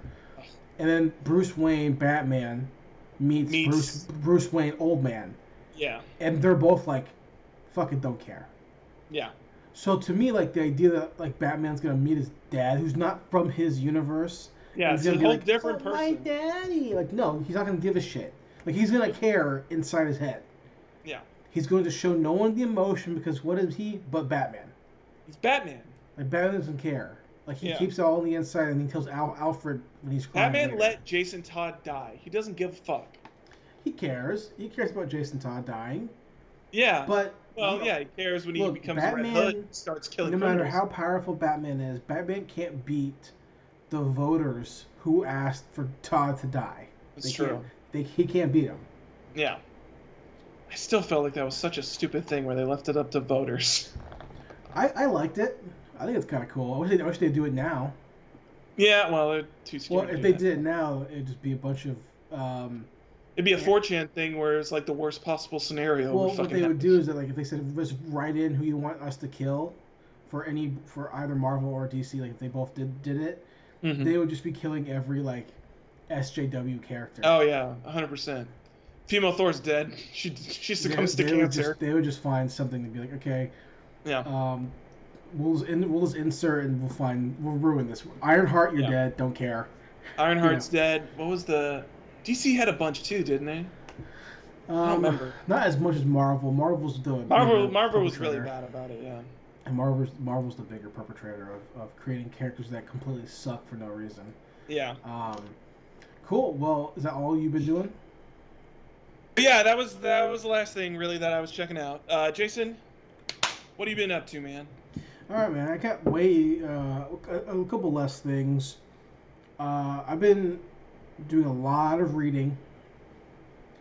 And then Bruce Wayne, Batman, meets, Meets- Bruce Bruce Wayne, Old Man, Yeah. and they're both like, "Fucking don't care." Yeah. So to me, like the idea that like Batman's gonna meet his dad, who's not from his universe, Yeah. he's It's gonna be whole like, different "Oh, My daddy, like no, he's not gonna give a shit. Like he's gonna care inside his head. Yeah. He's going to show no one the emotion because what is he but Batman? He's Batman. Like Batman doesn't care. Like he Yeah. keeps it all on the inside, and he tells Al- Alfred when he's crying. Batman later. let Jason Todd die. He doesn't give a fuck. He cares. He cares about Jason Todd dying, Yeah. but well, you know, yeah, he cares when he becomes Batman- Red Hood and starts killing no matter criminals. how powerful Batman is, Batman can't beat the voters who asked for Todd to die. It's They true. Can't, they, he can't beat him. Yeah. I still felt like that was such a stupid thing where they left it up to voters. I, I liked it. I think it's kind of cool. I wish they I wish they'd do it now. Yeah, well, they're too stupid. Well, if they that. did it now, it'd just be a bunch of. Um, it'd be a 4chan thing where it's like the worst possible scenario. well, would what they would do is that like if they said just write in who you want us to kill, for any for either Marvel or DC, like if they both did did it, Mhm. they would just be killing every like SJW character. Oh yeah, 100. percent Female Thor's dead. She she They- succumbs to they would cancer. just- they would just find something to be like, okay, Yeah. um, we'll just, in, we'll just insert and we'll find we'll ruin this. Ironheart, you're Yeah. dead. Don't care. Ironheart's dead. What was the? DC had a bunch too, didn't they? Um, I don't remember. Not as much as Marvel. Marvel's the Marvel bigger Marvel was really bad about it. Yeah. And Marvel's Marvel's the bigger perpetrator of, of creating characters that completely suck for no reason. Yeah. Um, cool. Well, is that all you've been doing? Yeah, that was that was the last thing really that I was checking out. Uh, Jason, what have you been up to, man? All right, man. I got way uh, a, a couple less things. Uh, I've been doing a lot of reading,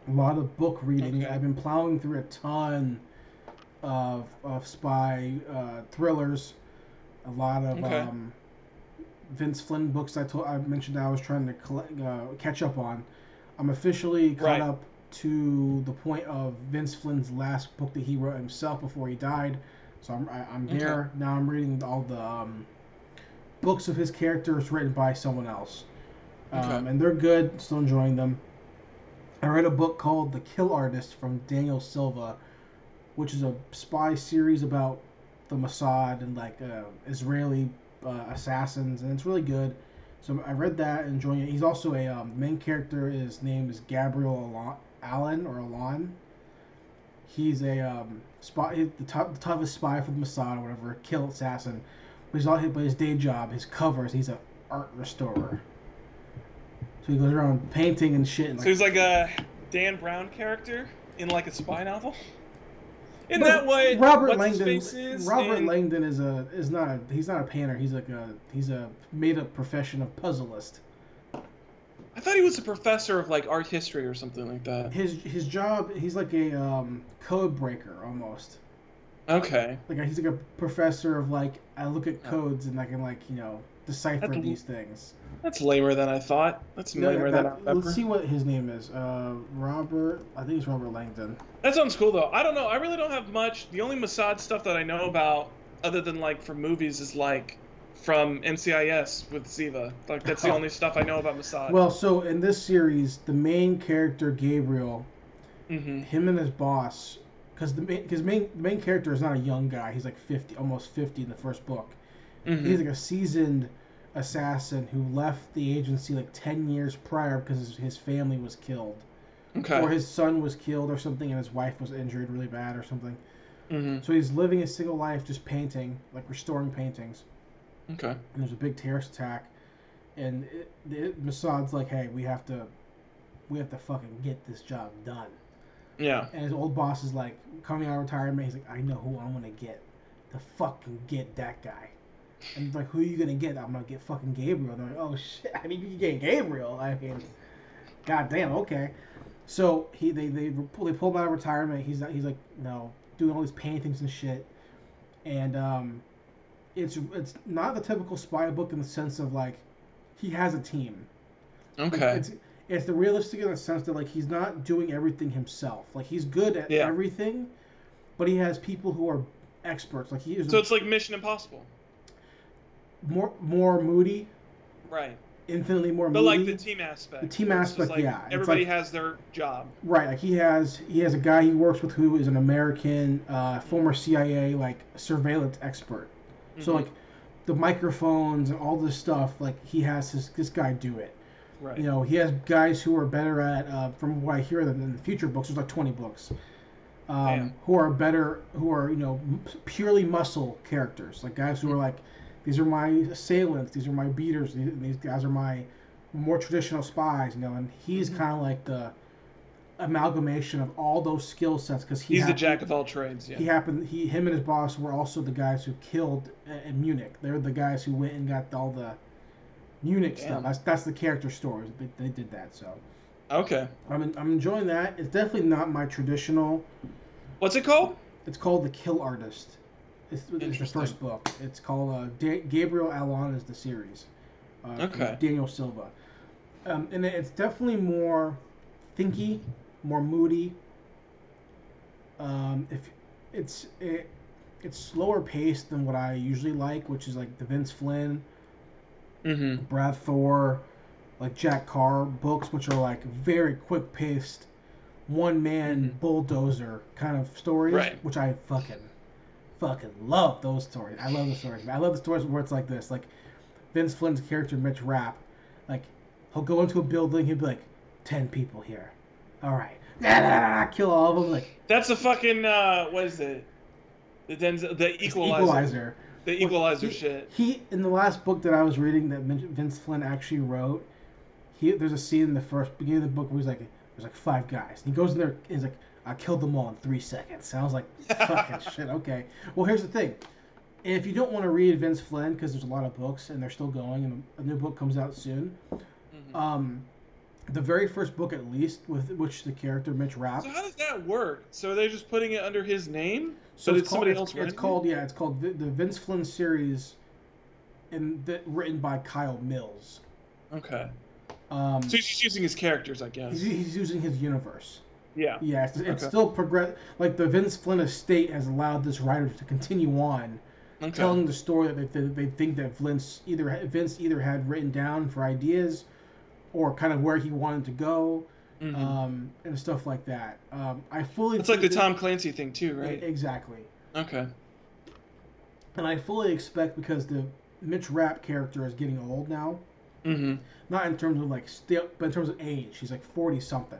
a lot of book reading. Okay. I've been plowing through a ton of of spy uh, thrillers, a lot of Okay. um, Vince Flynn books. I told I mentioned I was trying to collect, uh, catch up on. I'm officially caught Right. up to the point of Vince Flynn's last book that he wrote himself before he died. So I'm I, I'm Okay. there now. I'm reading all the um, books of his characters written by someone else, um, Okay. and they're good. Still enjoying them. I read a book called The Kill Artist from Daniel Silva, which is a spy series about the Mossad and like uh, Israeli uh, assassins, and it's really good. So I read that, and enjoying it. He's also a um, main character. His name is Gabriel Allon, Allen or Allon. He's a um, spy, the, top, the toughest spy for the Mossad or whatever, kill assassin. But he's all but his day job, his covers, he's an art restorer. So he goes around painting and shit. And So like, he's like a Dan Brown character in like a spy novel. Isn't that way, Robert Langdon? is? Robert in- Langdon is a is not a he's not a painter. He's like a he's a made up profession of puzzleist. I thought he was a professor of like art history or something like that. His his job he's like a um, code breaker almost. Okay. Like he's like a professor of like I look at codes and I can like you know decipher That's these things. That's lamer than I thought. That's Yeah, lamer that- than I remember. let's see what his name is. Uh, Robert. I think it's Robert Langdon. That sounds cool though. I don't know. I really don't have much. The only Mossad stuff that I know about, other than like from movies, is like from NCIS with Ziva. Like that's the Oh. only stuff I know about Mossad. Well, so in this series, the main character Gabriel, hmm him and his boss, because the main because main the main character is not a young guy. He's like fifty, almost fifty in the first book. hmm He's like a seasoned assassin who left the agency like ten years prior because his, his family was killed, Okay. or his son was killed, or something, and his wife was injured really bad, or something. hmm So he's living a single life, just painting, like restoring paintings. Okay. and there's a big terrorist attack, and it, it, Mossad's like, "Hey, we have to, we have to fucking get this job done." Yeah. And his old boss is like, coming out of retirement, he's like, "I know who I'm gonna get, to fucking get that guy." And he's like, "Who are you gonna get?" I'm gonna get fucking Gabriel. And they're like, "Oh shit! I mean, you can get Gabriel. I mean, goddamn, okay." So he they they pull they pull him out of retirement. He's he's like, no, doing all these paintings and shit, and um, it's it's not the typical spy book in the sense of like he has a team. Like, Okay. It's it's the realistic in the sense that like he's not doing everything himself. Like he's good at Yeah. everything, but he has people who are experts. Like he is So it's like Mission Impossible. more more moody, Right. infinitely more moody. But moody. like the team aspect. The team where it's just aspect, like yeah, Everybody like- has their job. Right, like he has he has a guy he works with who is an American uh, former CIA like surveillance expert. So Mhm. like the microphones and all this stuff, like he has his this guy do it. Right. You know, he has guys who are better at, uh, from what I hear, than in the future books. There's like 20 books, um, who are better, who are you know purely muscle characters, like guys who are like, these are my assailants, these are my beaters, these, these guys are my more traditional spies, you know. And he's Mhm. kind of like the amalgamation of all those skill sets because he He's the jack of all trades. Yeah. He happened. He, him, and his boss were also the guys who killed uh, in Munich. They're the guys who went and got all the Munich Damn. stuff. That's that's the character stories. They, they did that. So Okay. I'm I'm enjoying that. It's definitely not my traditional. What's it called? It's called the Kill Artist. It's, it's the first book. It's called uh, Da- Gabriel Allon is the series. uh, Okay. Daniel Silva, um, and it's definitely more thinky, more moody. Um, if it's it, it's slower paced than what I usually like, which is like the Vince Flynn, Mm-hmm. Brad Thor, like Jack Carr books, which are like very quick paced, one man Mhm. bulldozer kind of stories, Right. which I fucking fucking love those stories. I love the stories. I love the stories where it's like this, like Vince Flynn's character Mitch Rapp, like he'll go into a building, he'll be like, ten people here, all right, kill all of them, like That's a fucking uh, what is it? The Denzel, the equalizer, Equalizer. the equalizer he, shit. He in the last book that I was reading that Vince Flynn actually wrote. He there's a scene in the first beginning of the book where he's like, there's like five guys. And he goes in there. And he's like, I killed them all in three seconds. Was like, fucking shit. Okay. Well, here's the thing. And If you don't want to read Vince Flynn because there's a lot of books and they're still going and a new book comes out soon, Mhm. um, the very first book at least with which the character Mitch Rapp. So how does that work? So are they just putting it under his name? So it's called, somebody it's, else it's called yeah, it's called the, the Vince Flynn series, and that written by Kyle Mills. Okay. Um, So he's just using his characters, I guess. he's, he's using his universe. Yeah. Yeah, it's, it's Okay. still progress. Like the Vince Flynn estate has allowed this writer to continue on, Okay. telling the story that they, they think that Vince either Vince either had written down for ideas, or kind of where he wanted to go, Mhm. um, and stuff like that. Um, I fully. it's like the Tom Clancy thing too, right? Exactly. Okay. And I fully expect because the Mitch Rapp character is getting old now. Mm-hmm. Not in terms of like still, but in terms of age. He's like forty something.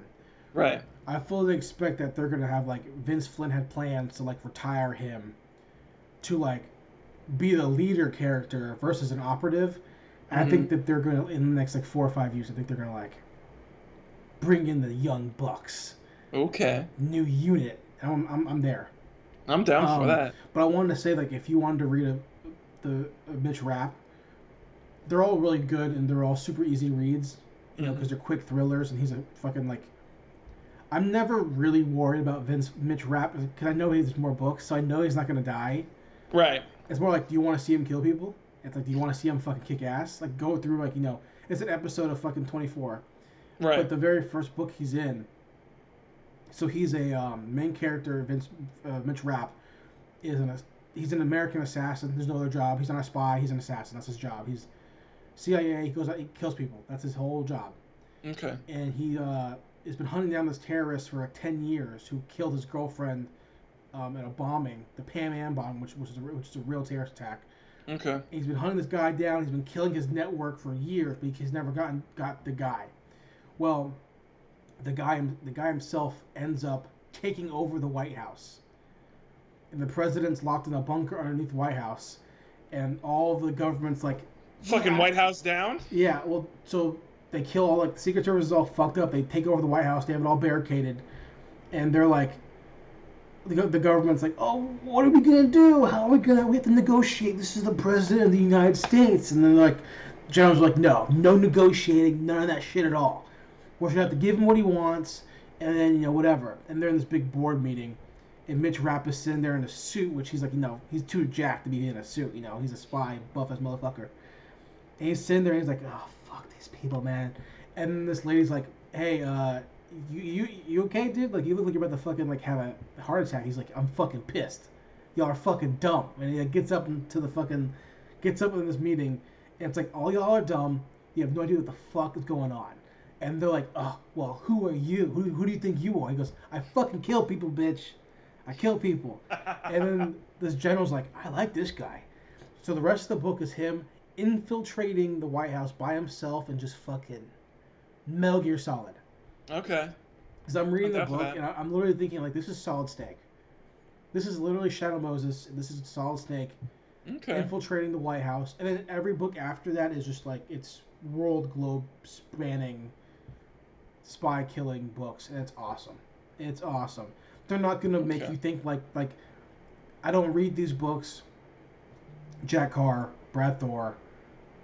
Right. I fully expect that they're gonna have like Vince Flynn had plans to like retire him, to like be the leader character versus an operative. And I think that they're gonna in the next like four or five years. I think they're gonna like bring in the young bucks, Okay. new unit. I'm I'm, I'm there. I'm down Um, for that. But I wanted to say, like, if you wanted to read a, the a Mitch Rapp, they're all really good and they're all super easy reads, you know, because they're quick thrillers. And he's a fucking like. I'm never really worried about Vince Mitch Rapp because I know he has more books, so I know he's not gonna die. Right. It's more like, do you want to see him kill people? It's like, do you want to see him fucking kick ass? Like, go through like you know, it's an episode of fucking 24. Right. But the very first book he's in, so he's a um, main character. Vince uh, Mitch Rapp is an he's an American assassin. There's no other job. He's not a spy. He's an assassin. That's his job. He's CIA. He goes out. He kills people. That's his whole job. okay. And he uh, has been hunting down this terrorist for like ten years who killed his girlfriend um, in a bombing, the Pan Am bomb, which was a, which is a real terrorist attack. Okay. He's been hunting this guy down. He's been killing his network for years, but he's never gotten got the guy. Well, the guy the guy himself ends up taking over the White House, and the president's locked in a bunker underneath the White House, and all the government's like, Fucking Yeah. White House down. yeah, well, so they kill all like the Secret Service is all fucked up. They take over the White House. They have it all barricaded, and they're like, the, the government's like, oh, what are we gonna do? How are we gonna? We have to negotiate. This is the president of the United States, and then like, generals like, no, no negotiating, none of that shit at all. We're gonna have to give him what he wants, and then you know whatever. And they're in this big board meeting, and Mitch Rapp is sitting there in a suit, which he's like, you know, he's too jacked to be in a suit. You know, he's a spy, buff as motherfucker. And he's sitting there and he's like, oh, fuck these people, man. And this lady's like, hey, uh, you, you, you okay, dude? Like, you look like you're about to fucking, like, have a heart attack. He's like, I'm fucking pissed. Y'all are fucking dumb. And he like, gets up into the fucking, gets up in this meeting, and it's like, all y'all are dumb. You have no idea what the fuck is going on. And they're like, oh, well, who are you? Who, who do you think you are? He goes, I fucking kill people, bitch. I kill people. And then this general's like, I like this guy. So the rest of the book is him infiltrating the White House by himself and just fucking Metal Gear Solid. Okay. Because I'm reading I'm the book and I'm literally thinking like, this is Solid Snake. This is literally Shadow Moses. and This is Solid Snake Okay. infiltrating the White House, and then every book after that is just like it's world globe spanning spy killing books, and it's awesome. It's awesome. They're not gonna make you think like like I don't read these books. Jack Carr, Brad Thor,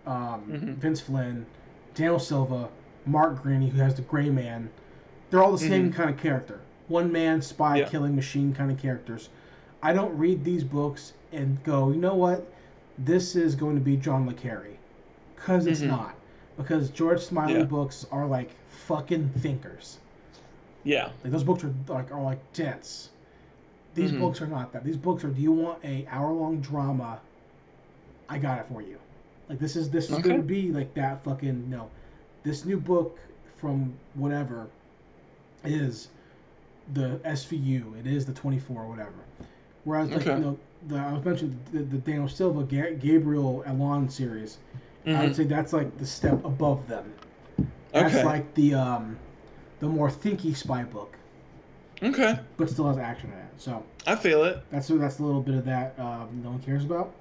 um, Mhm. Vince Flynn, Daniel Silva, Mark Greaney, who has the Gray Man. They're all the same kind of character. One man spy Yeah. killing machine kind of characters. I don't read these books and go, you know what? This is going to be John Le Carre. because it's Mhm. not. Because George Smiley Yeah. books are like fucking thinkers. Yeah. Like those books are like are like dense. These Mhm. books are not that. These books are. Do you want a hour long drama? I got it for you. Like this is this is Okay. going to be like that fucking no. This new book from whatever is the SVU. It is the twenty four or whatever. Whereas like Okay. you know the I was mentioning the, the Daniel Silva Ga- Gabriel Allon series. I would Mhm. say that's like the step above them. That's Okay. like the um the more thinky spy book, Okay. but still has action in it. So I feel it. that's that's a little bit of that um, no one cares about.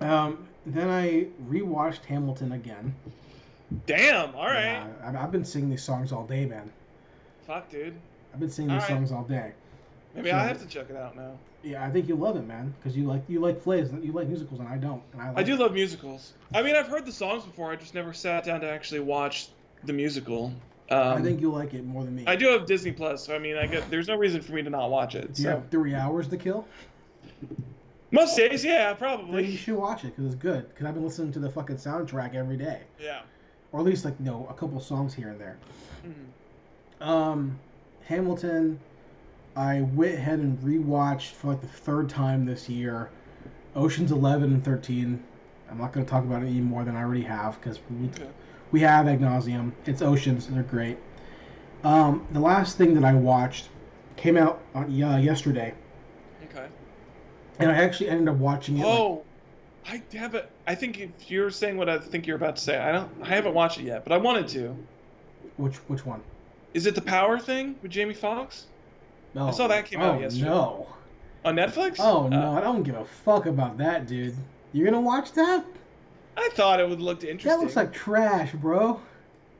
Um, then I rewatched Hamilton again. Damn. All right. Yeah, I've, I've been singing these songs all day, man. Fuck, dude. I've been singing these All right. songs all day. Maybe So- I have to check it out now. Yeah, I think you love it, man, because you like you like plays, you like musicals, and I don't. And I, like I do it. love musicals. I mean, I've heard the songs before. I just never sat down to actually watch the musical. Um, I think you'll like it more than me. I do have Disney Plus, so I mean, I get there's no reason for me to not watch it. Do you have three hours to kill? most days, yeah, Then you should watch it because it's good. Because I've been listening to the fucking soundtrack every day, Yeah. Or at least like you know a couple songs here and there. Mhm. Um, Hamilton, I went ahead and rewatched for like the third time this year. Ocean's Eleven and Thirteen. I'm not going to talk about it any more than I already have because we, Okay. we have ad nauseum. It's Oceans. They're great. Um, the last thing that I watched came out on uh, yesterday, Okay. and I actually ended up watching it. like- Oh, I have it. I think if you're saying what I think you're about to say, I don't. I haven't watched it yet, but I wanted to. which which one? Is it the Power thing with Jamie Foxx No. I saw that came oh, out yesterday. No. on Netflix? Oh Uh, no, I don't give a fuck about that, dude. You're gonna watch that? I thought it would look interesting. That looks like trash, bro.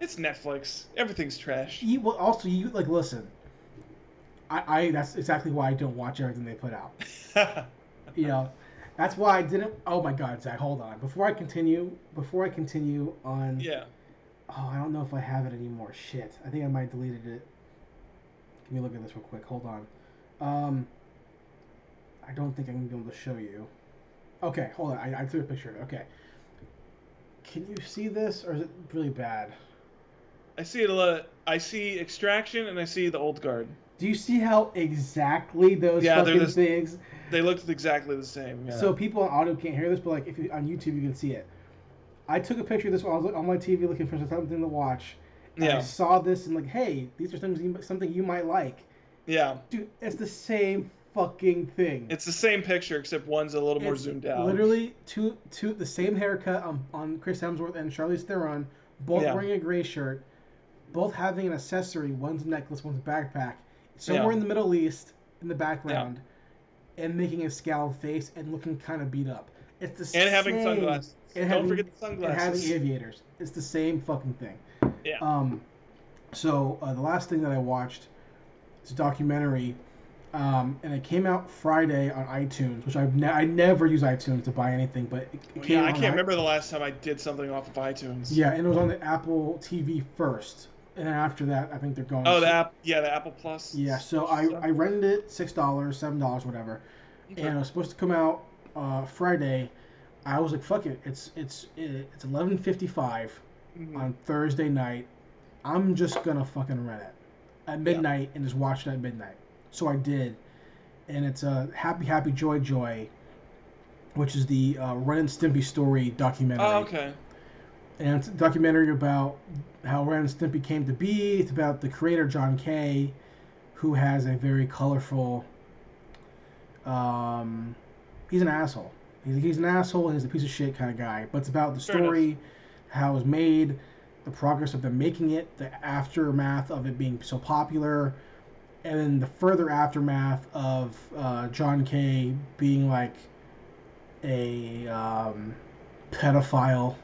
it's Netflix. Everything's trash. You well, also you like listen. I, I that's exactly why I don't watch everything they put out. You know, that's why I didn't. Oh my God, Zach, hold on. Before I continue, before I continue on. yeah. Oh, I don't know if I have it anymore. Shit, I think I might have deleted it. Let me look at this real quick. Hold on. Um, I don't think I'm gonna be able to show you. Okay, hold on. I, I took a picture of it. Okay. Can you see this, or is it really bad? I see it a lot. I see Extraction and I see the Old Guard. Do you see how exactly those Yeah, fucking the- things? They looked exactly the same. Yeah. So people on audio can't hear this, but like if you on YouTube you can see it. I took a picture of this while I was on my TV looking for something to watch. and I saw this and like, hey, these are things you, something you might like. yeah. Dude, it's the same fucking thing. It's the same picture except one's a little more zoomed out. Literally two two the same haircut on, on Chris Hemsworth and Charlize Theron, both Yeah. wearing a gray shirt, both having an accessory, one's necklace, one's backpack, somewhere Yeah. in the Middle East in the background, and making a scowled face and looking kind of beat up. It's the same. and having sunglasses. and Don't having- forget the sunglasses. and having aviators. It's the same fucking thing. Yeah. Um, so uh, the last thing that I watched is a documentary, um, and it came out Friday on iTunes, which I've ne- I never use iTunes to buy anything, but it, it came yeah, I can't i- remember the last time I did something off of iTunes. Yeah, and it was on the Apple TV first, and then after that, I think they're going. Oh, the app. Yeah, the Apple Plus. Yeah, so I, I rented it six dollars, seven dollars, whatever, Okay. and it was supposed to come out uh, Friday. I was like, "Fuck it, it's it's it's eleven fifty five Mhm. on Thursday night. I'm just gonna fucking rent it at midnight and just watch it at midnight." So I did, and it's a Happy Happy Joy Joy, which is the uh, Ren and Stimpy story documentary. Oh, okay. And it's a documentary about how Ren and Stimpy came to be. It's about the creator John K., who has a very colorful. Um, he's an asshole. He's, he's an asshole and he's a piece of shit kind of guy. But it's about the story, how it was made, the progress of them making it, the aftermath of it being so popular, and then the further aftermath of uh, John K. being like a um, pedophile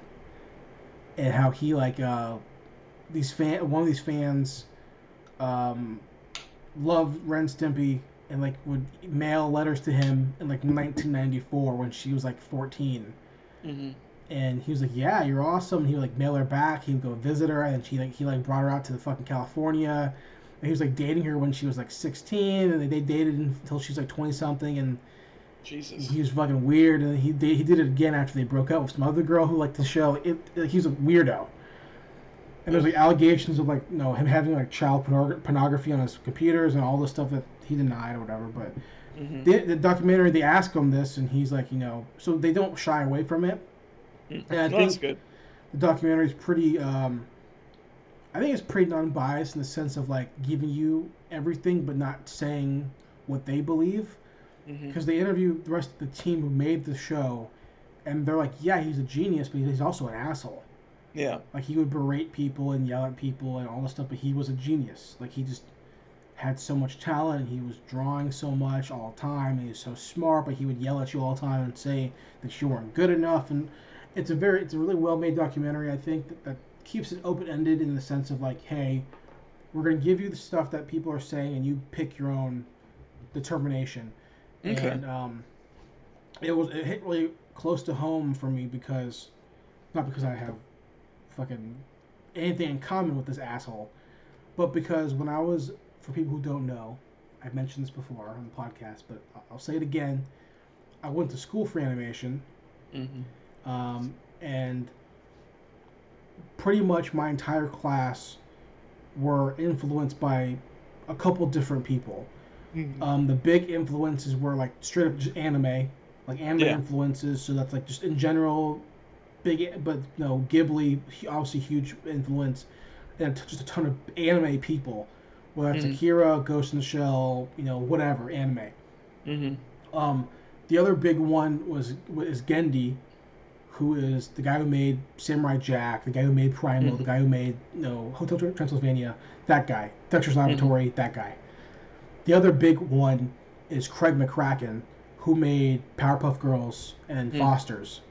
and how he like uh these fan one of these fans um loved Ren Stimpy and like would mail letters to him in like 1994 when she was like 14 hmm and he was like yeah you're awesome. And he would like mail her back. He would go visit her and she like he like brought her out to the fucking California. And he was like dating her when she was like 16 and they, they dated until she was like 20 something and Jesus. He was fucking weird, and he they, he did it again after they broke up with some other girl who liked the show. It, it he's a weirdo. And there's like allegations of like you know him having like child pornog- pornography on his computers and all this stuff that he denied or whatever. But Mhm. the, the documentary they ask him this, and he's like you know so they don't shy away from it. Mm. And I Well, that's good. the documentary is pretty. Um, I think it's pretty non-biased in the sense of like giving you everything, but not saying what they believe. Mm-hmm. Because they interview the rest of the team who made the show, and they're like, "Yeah, he's a genius, but he's also an asshole. Yeah. Like he would berate people and yell at people and all this stuff, but he was a genius. Like he just had so much talent. and He was drawing so much all the time. And he was so smart, but he would yell at you all the time and say that you weren't good enough. And it's a very, it's a really well made documentary. I think that, that keeps it open ended in the sense of like, hey, we're gonna give you the stuff that people are saying, and you pick your own determination. Okay. And um, it was it hit really close to home for me because not because I have fucking anything in common with this asshole, but because when I was for people who don't know, I've mentioned this before on the podcast, but I'll say it again. I went to school for animation, hmm um, and pretty much my entire class were influenced by a couple different people. Mm-hmm. Um, the big influences were like straight up just anime, like anime Yeah. influences. So that's like just in general, big. But you know, Ghibli obviously huge influence, and just a ton of anime people, whether it's Mhm. Akira, Ghost in the Shell, you know, whatever anime. hmm Um, the other big one was is Genndy, who is the guy who made Samurai Jack, the guy who made Primal, the Mhm. guy who made you know Hotel Transylvania, that guy, Dexter's Laboratory, that guy. The other big one is Craig McCracken, who made Powerpuff Girls and Mm. Fosters.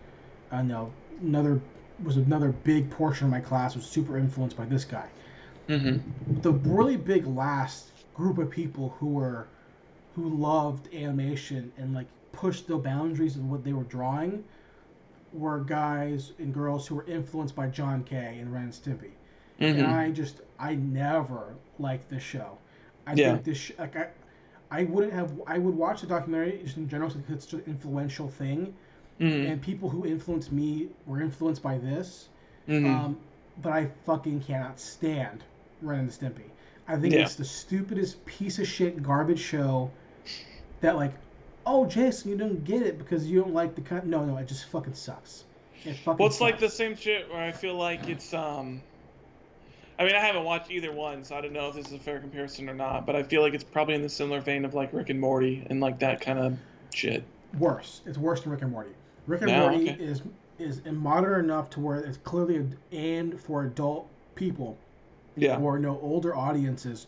I know another was another big portion of my class was super influenced by this guy hmm the really big last group of people who were who loved animation and like pushed the boundaries of what they were drawing were guys and girls who were influenced by John K and Ren and Stimpy. And hmm I just I never liked this show. I Yeah. think this sh- like I I wouldn't have I would watch the documentary just in general because it's such an influential thing hmm and people who influenced me were influenced by this. hmm Um, but I fucking cannot stand Ren and Stimpy. I think Yeah. it's the stupidest piece of shit garbage show that like, oh Jason, you don't get it because you don't like the kind. No, no, it just fucking sucks. It fucking. Well, it's like the same shit where I feel like it's um. I mean, I haven't watched either one, so I don't know if this is a fair comparison or not. But I feel like it's probably in the similar vein of like Rick and Morty and like that kind of shit. worse. It's worse than Rick and Morty. Rick and No, Morty okay. is is modern enough to where it's clearly aimed for adult people Yeah. or no older audiences.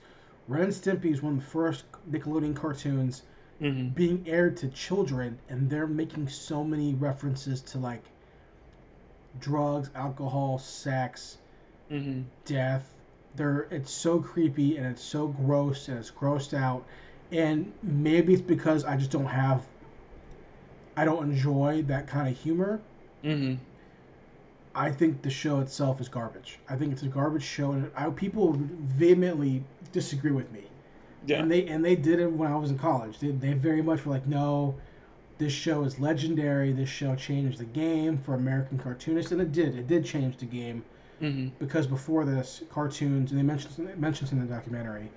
Ren and Stimpy is one of the first Nickelodeon cartoons hmm being aired to children and they're making so many references to like drugs alcohol sex hmm death they're it's so creepy and it's so gross and it's grossed out and maybe it's because i just don't have i don't enjoy that kind of humor hmm i think the show itself is garbage i think it's a garbage show and I, people vehemently disagree with me Yeah. and they and they did it when I was in college. They, they very much were like, no, this show is legendary. This show changed the game for American cartoonists, and it did. It did change the game hmm because before this, cartoons and they mentioned they mentioned in the documentary.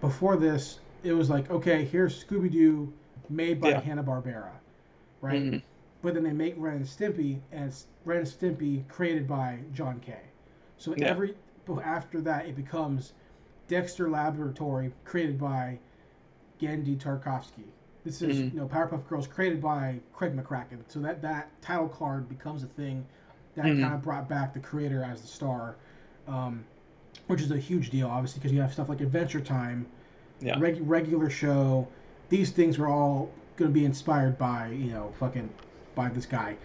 Before this, it was like, okay, here's Scooby Doo, made by Yeah. Hanna Barbera, right? hmm But then they make Ren and Stimpy, and it's Ren and Stimpy created by John K. So Yeah. every after that, it becomes Dexter Laboratory, created by Genndy Tartakovsky. This is Mhm. you know Powerpuff Girls, created by Craig McCracken. So that that title card becomes a thing that Mhm. kind of brought back the creator as the star, um, which is a huge deal, obviously, because you have stuff like Adventure Time, Yeah. reg- regular show. These things were all going to be inspired by you know fucking by this guy.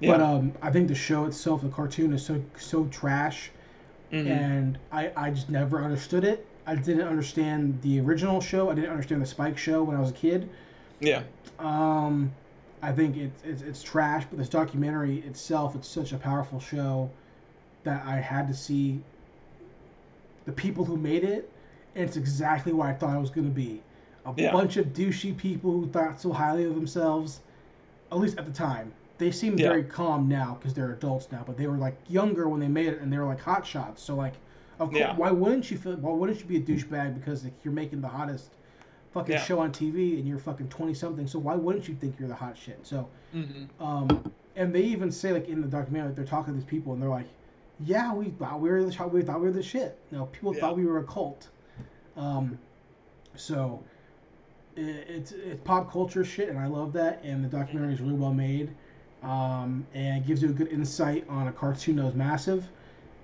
Yeah. But um, I think the show itself, the cartoon, is so so trash, hmm and I I just never understood it. I didn't understand the original show. I didn't understand the Spike show when I was a kid. Yeah. Um, I think it's it's, it's trash. But this documentary itself, it's such a powerful show that I had to see the people who made it, and it's exactly what I thought it was going to be. a Yeah. bunch of douchey people who thought so highly of themselves. At least at the time, they seem Yeah. very calm now because they're adults now. But they were like younger when they made it, and they were like hot shots. So like, of course, Yeah. why wouldn't you feel? Why wouldn't you be a douchebag because like, you're making the hottest fucking Yeah. show on TV and you're fucking twenty something? So why wouldn't you think you're the hot shit? So Mm-hmm. um, and they even say like in the documentary, like, they're talking to these people, and they're like, "Yeah, we thought we were the we thought we were the shit. You know, people Yeah. thought we were a cult." Um, so it, it's it's pop culture shit, and I love that. And the documentary is really well made, um, and gives you a good insight on a cartoon that was massive.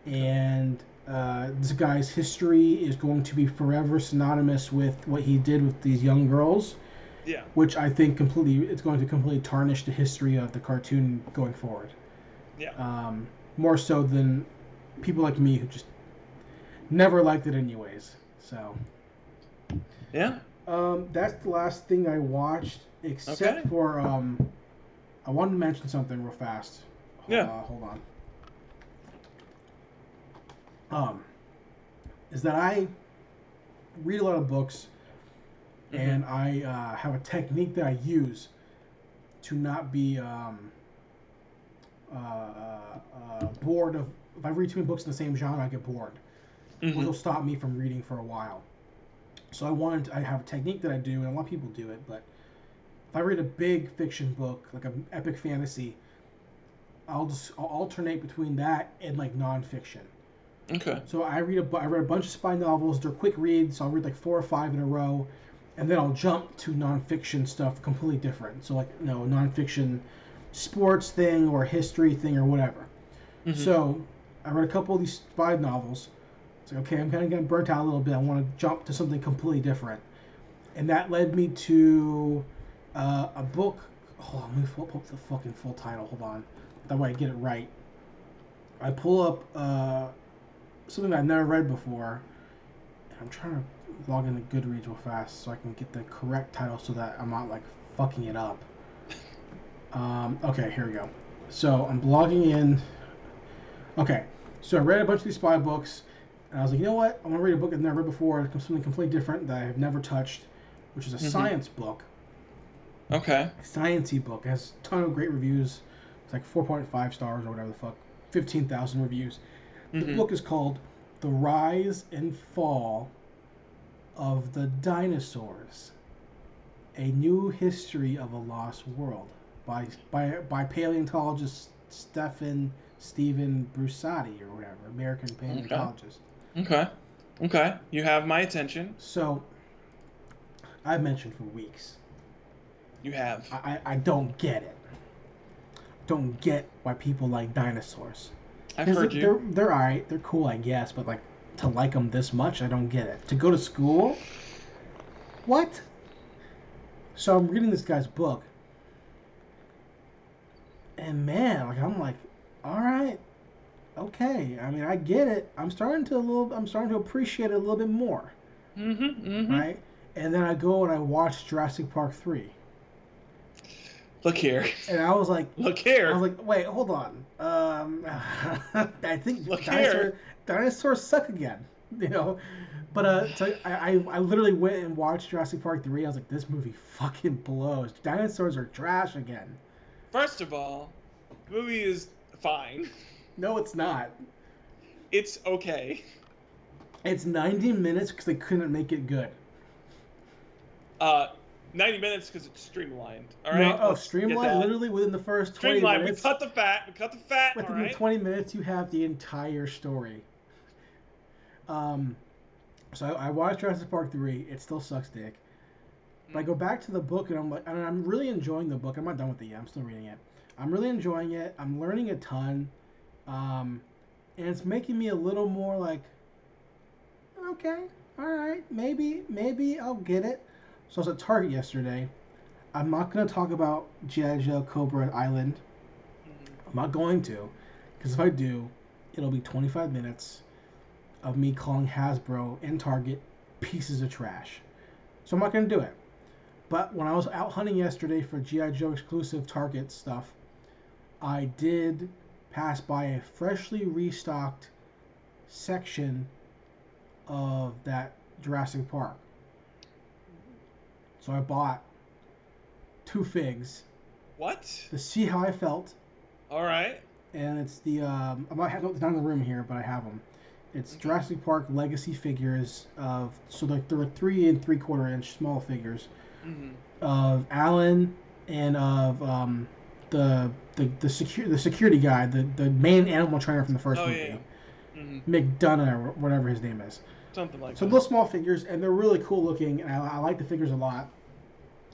And uh, this guy's history is going to be forever synonymous with what he did with these young girls Yeah. which I think completely it's going to completely tarnish the history of the cartoon going forward. Yeah. Um, more so than people like me who just never liked it anyways. So Yeah. um, that's the last thing I watched, except Okay. for um, I wanted to mention something real fast. Hold, Yeah. uh, hold on. Um, is that I read a lot of books Mhm. and I uh, have a technique that I use to not be um, uh, uh, bored of. If I read too many books in the same genre, I get bored, which Mhm. will stop me from reading for a while. So I wanted. I have a technique that I do, and a lot of people do it. But if I read a big fiction book, like an epic fantasy, I'll just I'll alternate between that and like nonfiction. Okay. So I read a I read a bunch of spy novels. They're quick reads, so I'll read like four or five in a row, and then I'll jump to nonfiction stuff completely different. So like you know nonfiction, sports thing or history thing or whatever. Mhm. So I read a couple of these spy novels. It's like okay, I'm kind of getting burnt out a little bit. I want to jump to something completely different, and that led me to uh, a book. Hold on, let me pull up the fucking full title. Hold on, that way I get it right. I pull up. Uh, something I've never read before. And I'm trying to log into Goodreads real fast so I can get the correct title so that I'm not like fucking it up. Um, okay, here we go. So I'm logging in. Okay, so I read a bunch of these spy books, and I was like, you know what? I want to read a book I've never read before, something completely different that I have never touched, which is a Mhm. science book, Okay. a sciencey book. It has a ton of great reviews. It's like 4.5 stars or whatever the fuck, 15,000 reviews. The Mhm. book is called The Rise and Fall of the Dinosaurs A New History of a Lost World by, by, by paleontologist Stephen Stephen Brusatte or whatever, American paleontologist. Okay. Okay. You have my attention. So, I've mentioned for weeks, You have. I, I don't get it. Don't get why people like dinosaurs. I've heard they're, you. They're, they're alright. They're cool, I guess. But like to like them this much, I don't get it. To go to school, what? So I'm reading this guy's book, and man, like I'm like, all right, okay. I mean, I get it. I'm starting to a little. I'm starting to appreciate it a little bit more, Mm-hmm. Mm-hmm. right? And then I go and I watch Jurassic Park three, Look here. and I was like, Look here. I was like, wait, hold on. Um, I think Look dinosaur, here. dinosaurs suck again. You know, but uh, so I, I I literally went and watched Jurassic Park three. I was like, this movie fucking blows. Dinosaurs are trash again. First of all, the movie is fine. No, it's not. It's okay. It's 90 minutes because they couldn't make it good. Uh, 90 minutes because it's streamlined. All No, oh, Let's get streamline that. literally within the first 20 Streamlined. We cut the fat. We cut the fat. Within right. the 20 minutes, you have the entire story. Um, so I, I watched Jurassic Park 3. It still sucks dick. But I go back to the book and I'm like, and I'm really enjoying the book. I'm not done with it yet. I'm still reading it. I'm really enjoying it. I'm learning a ton. Um, and it's making me a little more like, okay, all right, maybe, maybe I'll get it. So I was at Target yesterday. I'm not going to talk about G.I. Joe Cobra Island. I'm not going to, because if I do, it'll be 25 minutes of me calling Hasbro and Target pieces of trash. So I'm not going to do it. But when I was out hunting yesterday for G.I. Joe exclusive Target stuff, I did pass by a freshly restocked section of that Jurassic Park. So I bought two figs What? to see how I felt, All right. and it's the um, I might have it's not in the room here, but I have them. It's Jurassic Park Legacy figures of so like they're three and three quarter inch small figures hmm of Alan and of um, the the the secure the security guy, the the main animal trainer from the first Oh movie, yeah. hmm McDonough or whatever his name is. Something like So that. little small figures, and they're really cool looking, and I, I like the figures a lot.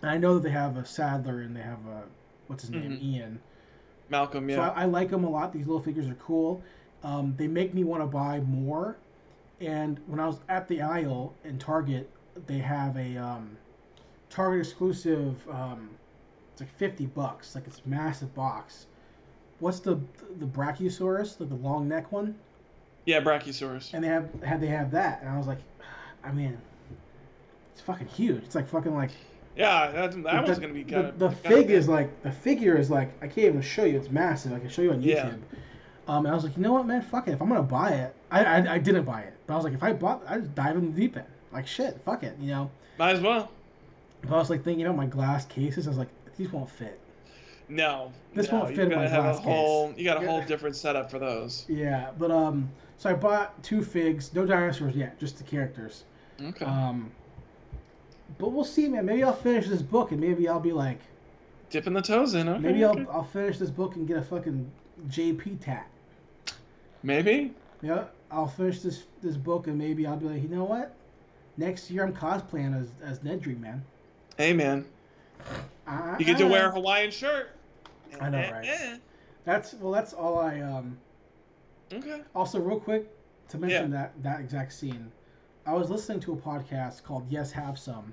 And I know that they have a Sadler and they have a what's his name, Mhm. Ian. Malcolm, So yeah. I, I like them a lot. These little figures are cool. Um, they make me want to buy more. And when I was at the aisle in Target, they have a um, Target exclusive. Um, it's like fifty bucks. Like it's a massive box. What's the the Brachiosaurus, the, the long neck one? Yeah, Brachiosaurus. And they have had they have that, and I was like, I mean, it's fucking huge. It's like fucking like Yeah, that, that the, was gonna be kind the, the fig is like the figure is like I can't even show you. It's massive. I can show you on YouTube. Yeah. Um, and I was like, you know what, man, fuck it. If I'm gonna buy it, I, I I didn't buy it, but I was like, if I bought, I just dive in the deep end. Like shit, fuck it, you know. Might as well. But I was like thinking about my glass cases. I was like, these won't fit. No. This no, won't fit in gotta my have glass a whole. You got a whole different setup for those. Yeah, but um, so I bought two figs, no dinosaurs yet, just the characters. Okay. Um, but we'll see, man. Maybe I'll finish this book, and maybe I'll be like, Dipping the toes in. Okay. maybe. I'll I'll finish this book and get a fucking JP tat. Maybe. Yeah, I'll finish this this book and maybe I'll be like, you know what? Next year I'm cosplaying as as Nedry, man. Hey, man. I, You get to wear a Hawaiian shirt. I know, Eh, right? eh. That's well. That's all I um. Okay. Also, real quick to mention that that exact scene, I was listening to a podcast called Yes Have Some,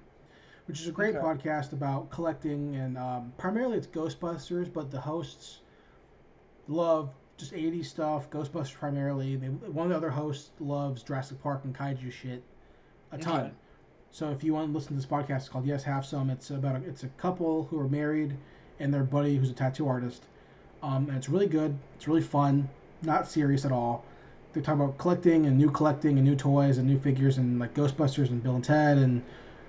which is a great Okay. podcast about collecting and um, primarily it's Ghostbusters, but the hosts love just 80s stuff. Ghostbusters primarily. They, one of the other hosts loves Jurassic Park and kaiju shit a ton. Okay. So if you want to listen to this podcast, it's called Yes Have Some. It's about a, it's a couple who are married and their buddy who's a tattoo artist. Um, and it's really good. It's really fun. Not serious at all. They talk about collecting and new collecting and new toys and new figures and like Ghostbusters and Bill and Ted and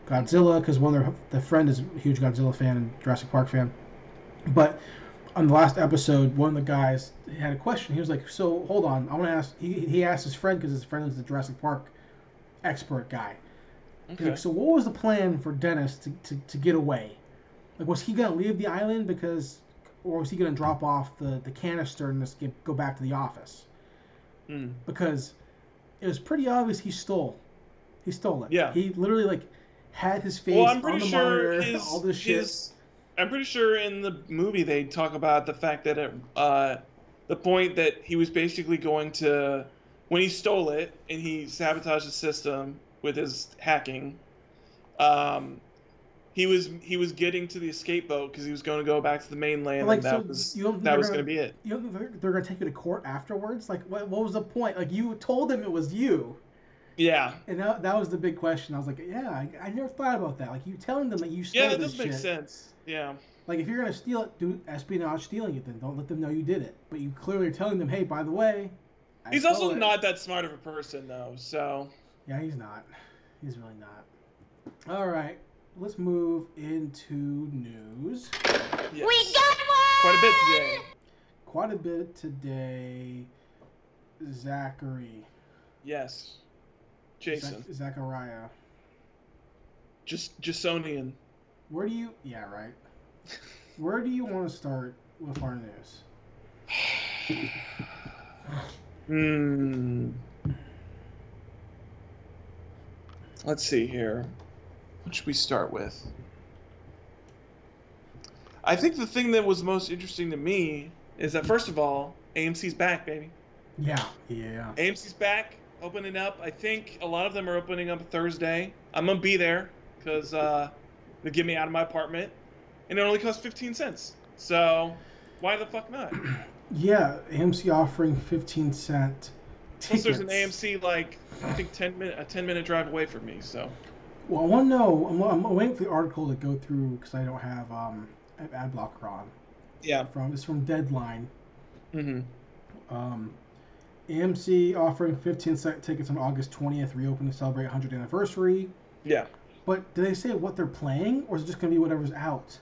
Godzilla because one of their the friend is a huge Godzilla fan and Jurassic Park fan. But on the last episode, one of the guys had a question. He was like, "So hold on, I want to ask." He, he asked his friend because his friend is the Jurassic Park expert guy. Okay. Like, so what was the plan for Dennis to, to, to get away? Like, was he gonna leave the island because, or was he gonna drop off the, the canister and just get, go back to the office? Hmm. Because it was pretty obvious he stole. He stole it. Yeah. He literally like had his face Well, I'm on pretty the sure monitor, his, all this shit. his- I'm pretty sure in the movie they talk about the fact that it, uh, the point that he was basically going to, when he stole it and he sabotaged the system with his hacking, um, he was he was getting to the escape boat because he was going to go back to the mainland Like, and that so was you that was gonna- be it. You know, they're, they're gonna take you to court afterwards. Like, what, what was the point? Like, you told them it was you. Yeah, And that, that was the big question. I was like, yeah, I, I never thought about that. Like, you telling them that you stole yeah, that this does make shit. sense. Yeah, Like, if you're gonna steal it, do espionage stealing it. Then don't let them know you did it. But you clearly are telling them, hey, by the way, I he's also it. not that smart of a person though. So Yeah, he's not. He's really not. All right, let's move into news. yes. We got one! quite a bit today. Quite a bit today. Zachary. Yes, Jason, Zach- Zachariah. just Jasonian. Where do you? Yeah, right. Where do you want to start with our news? Hmm. Let's see here. What should we start with? I think the thing that was most interesting to me is that first of all, AMC's back, baby. Yeah, yeah. AMC's back, opening up. I think a lot of them are opening up Thursday. I'm gonna be there because uh, they get me out of my apartment, and it only costs 15 cents. So why the fuck not? Yeah, AMC offering 15 cent tickets. Plus, there's an AMC like I think 10 minute a 10 minute drive away from me. So Well, I want to know. I'm, I'm waiting for the article to go through because I don't have um an ad blocker on. yeah. From it's from Deadline. Mm-hmm. Um, AMC offering 15 cent tickets on August 20th, reopening to celebrate 100th anniversary. Yeah. But do they say what they're playing, or is it just gonna be whatever's out?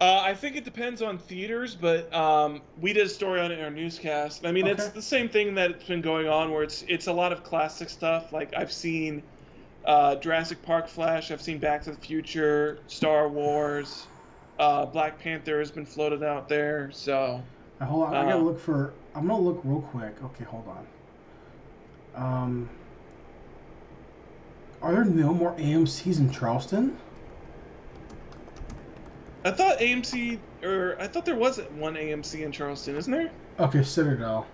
Uh, I think it depends on theaters, but um, we did a story on it in our newscast. I mean, it's the same thing that's been going on, where it's it's a lot of classic stuff. Like I've seen uh, Jurassic Park Flash, I've seen Back to the Future, Star Wars, uh, Black Panther has been floated out there. So Uh, hold on, I gotta Uh, look for. I'm gonna look real quick. Okay, hold on. Um, are there no more AMC's in Charleston? I thought AMC, or I thought there was one AMC in Charleston, isn't there? Okay, Citadel.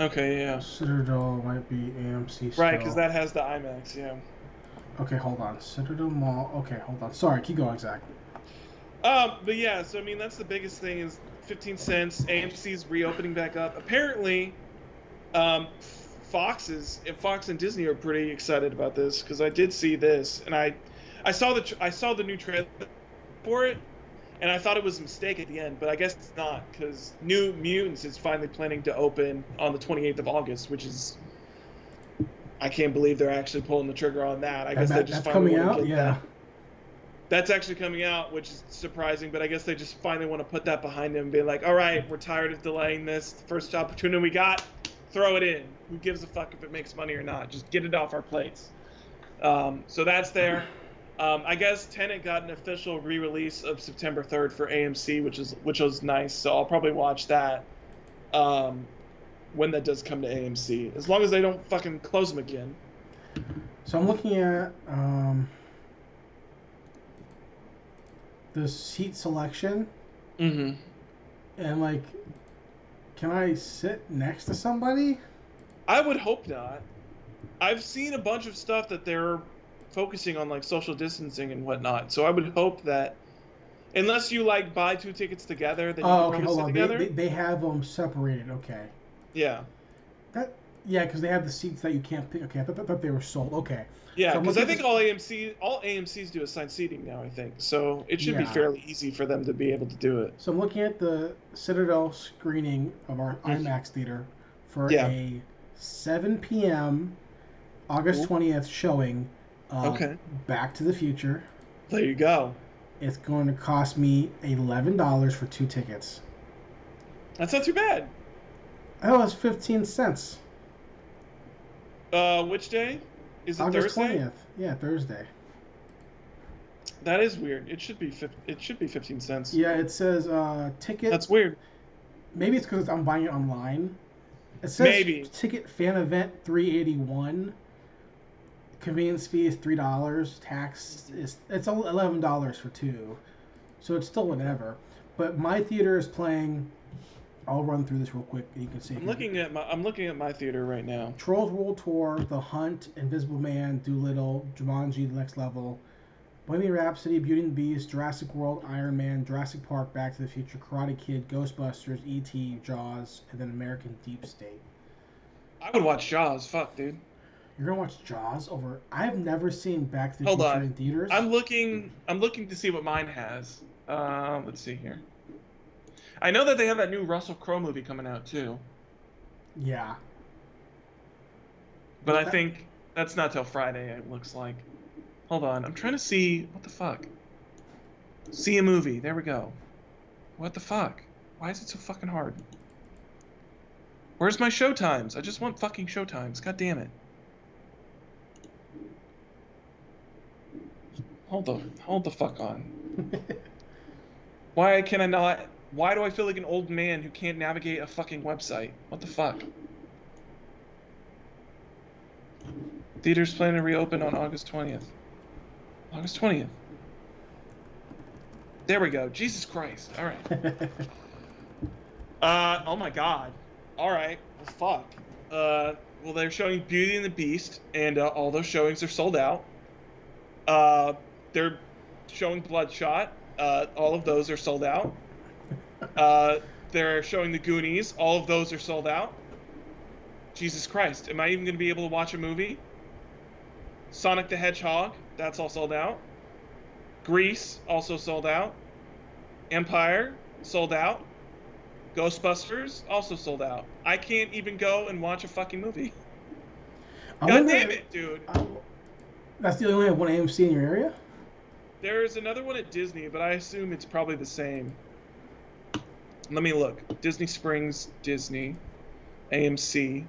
Okay, yeah, Citadel might be AMC. Still. right, because that has the IMAX. Yeah. Okay, hold on. Citadel Mall. Okay, hold on. Sorry, keep going, Zach. Um, but yeah, so I mean that's the biggest thing is 15 cents. AMC's reopening back up. Apparently, um, Fox is Fox and Disney are pretty excited about this because I did see this and I, I saw the I saw the new trailer for it, and I thought it was a mistake at the end, but I guess it's not because New Mutants is finally planning to open on the 28th of August, which is. I can't believe they're actually pulling the trigger on that. I That- guess that- they just that's finally coming out. Yeah. that- that's actually coming out, which is surprising, but I guess they just finally want to put that behind them and be like, all right, we're tired of delaying this. The first opportunity we got, throw it in. Who gives a fuck if it makes money or not? Just get it off our plates. Um, so that's there. Um, I guess Tenet got an official re-release of September 3rd for AMC, which is which was nice. So I'll probably watch that um, when that does come to AMC, as long as they don't fucking close them again. So I'm looking at um, the seat selection, Mm-hmm. and like, can I sit next to somebody? I would hope not. I've seen a bunch of stuff that they're focusing on like social distancing and whatnot. So I would hope that unless you like buy two tickets together, then you Oh, can okay, hold on. They, they, they have them separated. Okay. Yeah. That yeah, because they have the seats that you can't pick. Okay, I thought, thought they were sold. Okay. Yeah, So because I think at all AMC all AMC's do assigned seating now, I think. So it should be fairly easy for them to be able to do it. So I'm looking at the Citadel screening of our. IMAX theater for Yeah. a 7 p.m. August Ooh. 20th showing. Uh, Okay. Back to the Future. There you go. It's going to cost me eleven dollars for two tickets. That's not too bad. Oh, was fifteen cents. Uh, which day? Is it August Thursday? twentieth. Yeah, Thursday. That is weird. It should be fif- it should be 15 cents. Yeah, it says uh, ticket. That's weird. Maybe it's because I'm buying it online. It says Maybe. ticket fan event three eighty one. Convenience fee is three dollars. Tax is it's eleven dollars for two, so it's still whatever. But my theater is playing. I'll run through this real quick. You can see. I'm looking at my I'm looking at my theater right now. Trolls World Tour, The Hunt, Invisible Man, Doolittle, Jumanji: The Next Level, Bohemian Rhapsody, Beauty and the Beast, Jurassic World, Iron Man, Jurassic Park, Back to the Future, Karate Kid, Ghostbusters, E.T., Jaws, and then American Deep State. I would watch Jaws. Fuck, dude. You're gonna watch Jaws over? I've never seen Back to the Hold Future on. in theaters. I'm looking. I'm looking to see what mine has. Uh, let's see here. I know that they have that new Russell Crowe movie coming out too, Yeah. but I think that's not till Friday. It looks like. Hold on. I'm trying to see what the fuck. See a movie. There we go. What the fuck? Why is it so fucking hard? Where's my show times? I just want fucking show times. God damn it. Hold the hold the fuck on. Why can I not? Why do I feel like an old man who can't navigate a fucking website? What the fuck? Theaters plan to reopen on August 20th. August 20th. There we go. Jesus Christ. All right. Uh, oh my god. All right. Well, fuck. Uh, well, they're showing Beauty and the Beast, and uh, all those showings are sold out. Uh, they're showing Bloodshot. Uh, all of those are sold out. Uh, they're showing the Goonies. All of those are sold out. Jesus Christ. Am I even going to be able to watch a movie? Sonic the Hedgehog. That's all sold out. Grease. Also sold out. Empire. Sold out. Ghostbusters. Also sold out. I can't even go and watch a fucking movie. I God wonder- damn it, dude. I- that's the only one AMC in your area. There's another one at Disney, but I assume it's probably the same. Let me look. Disney Springs, Disney, AMC.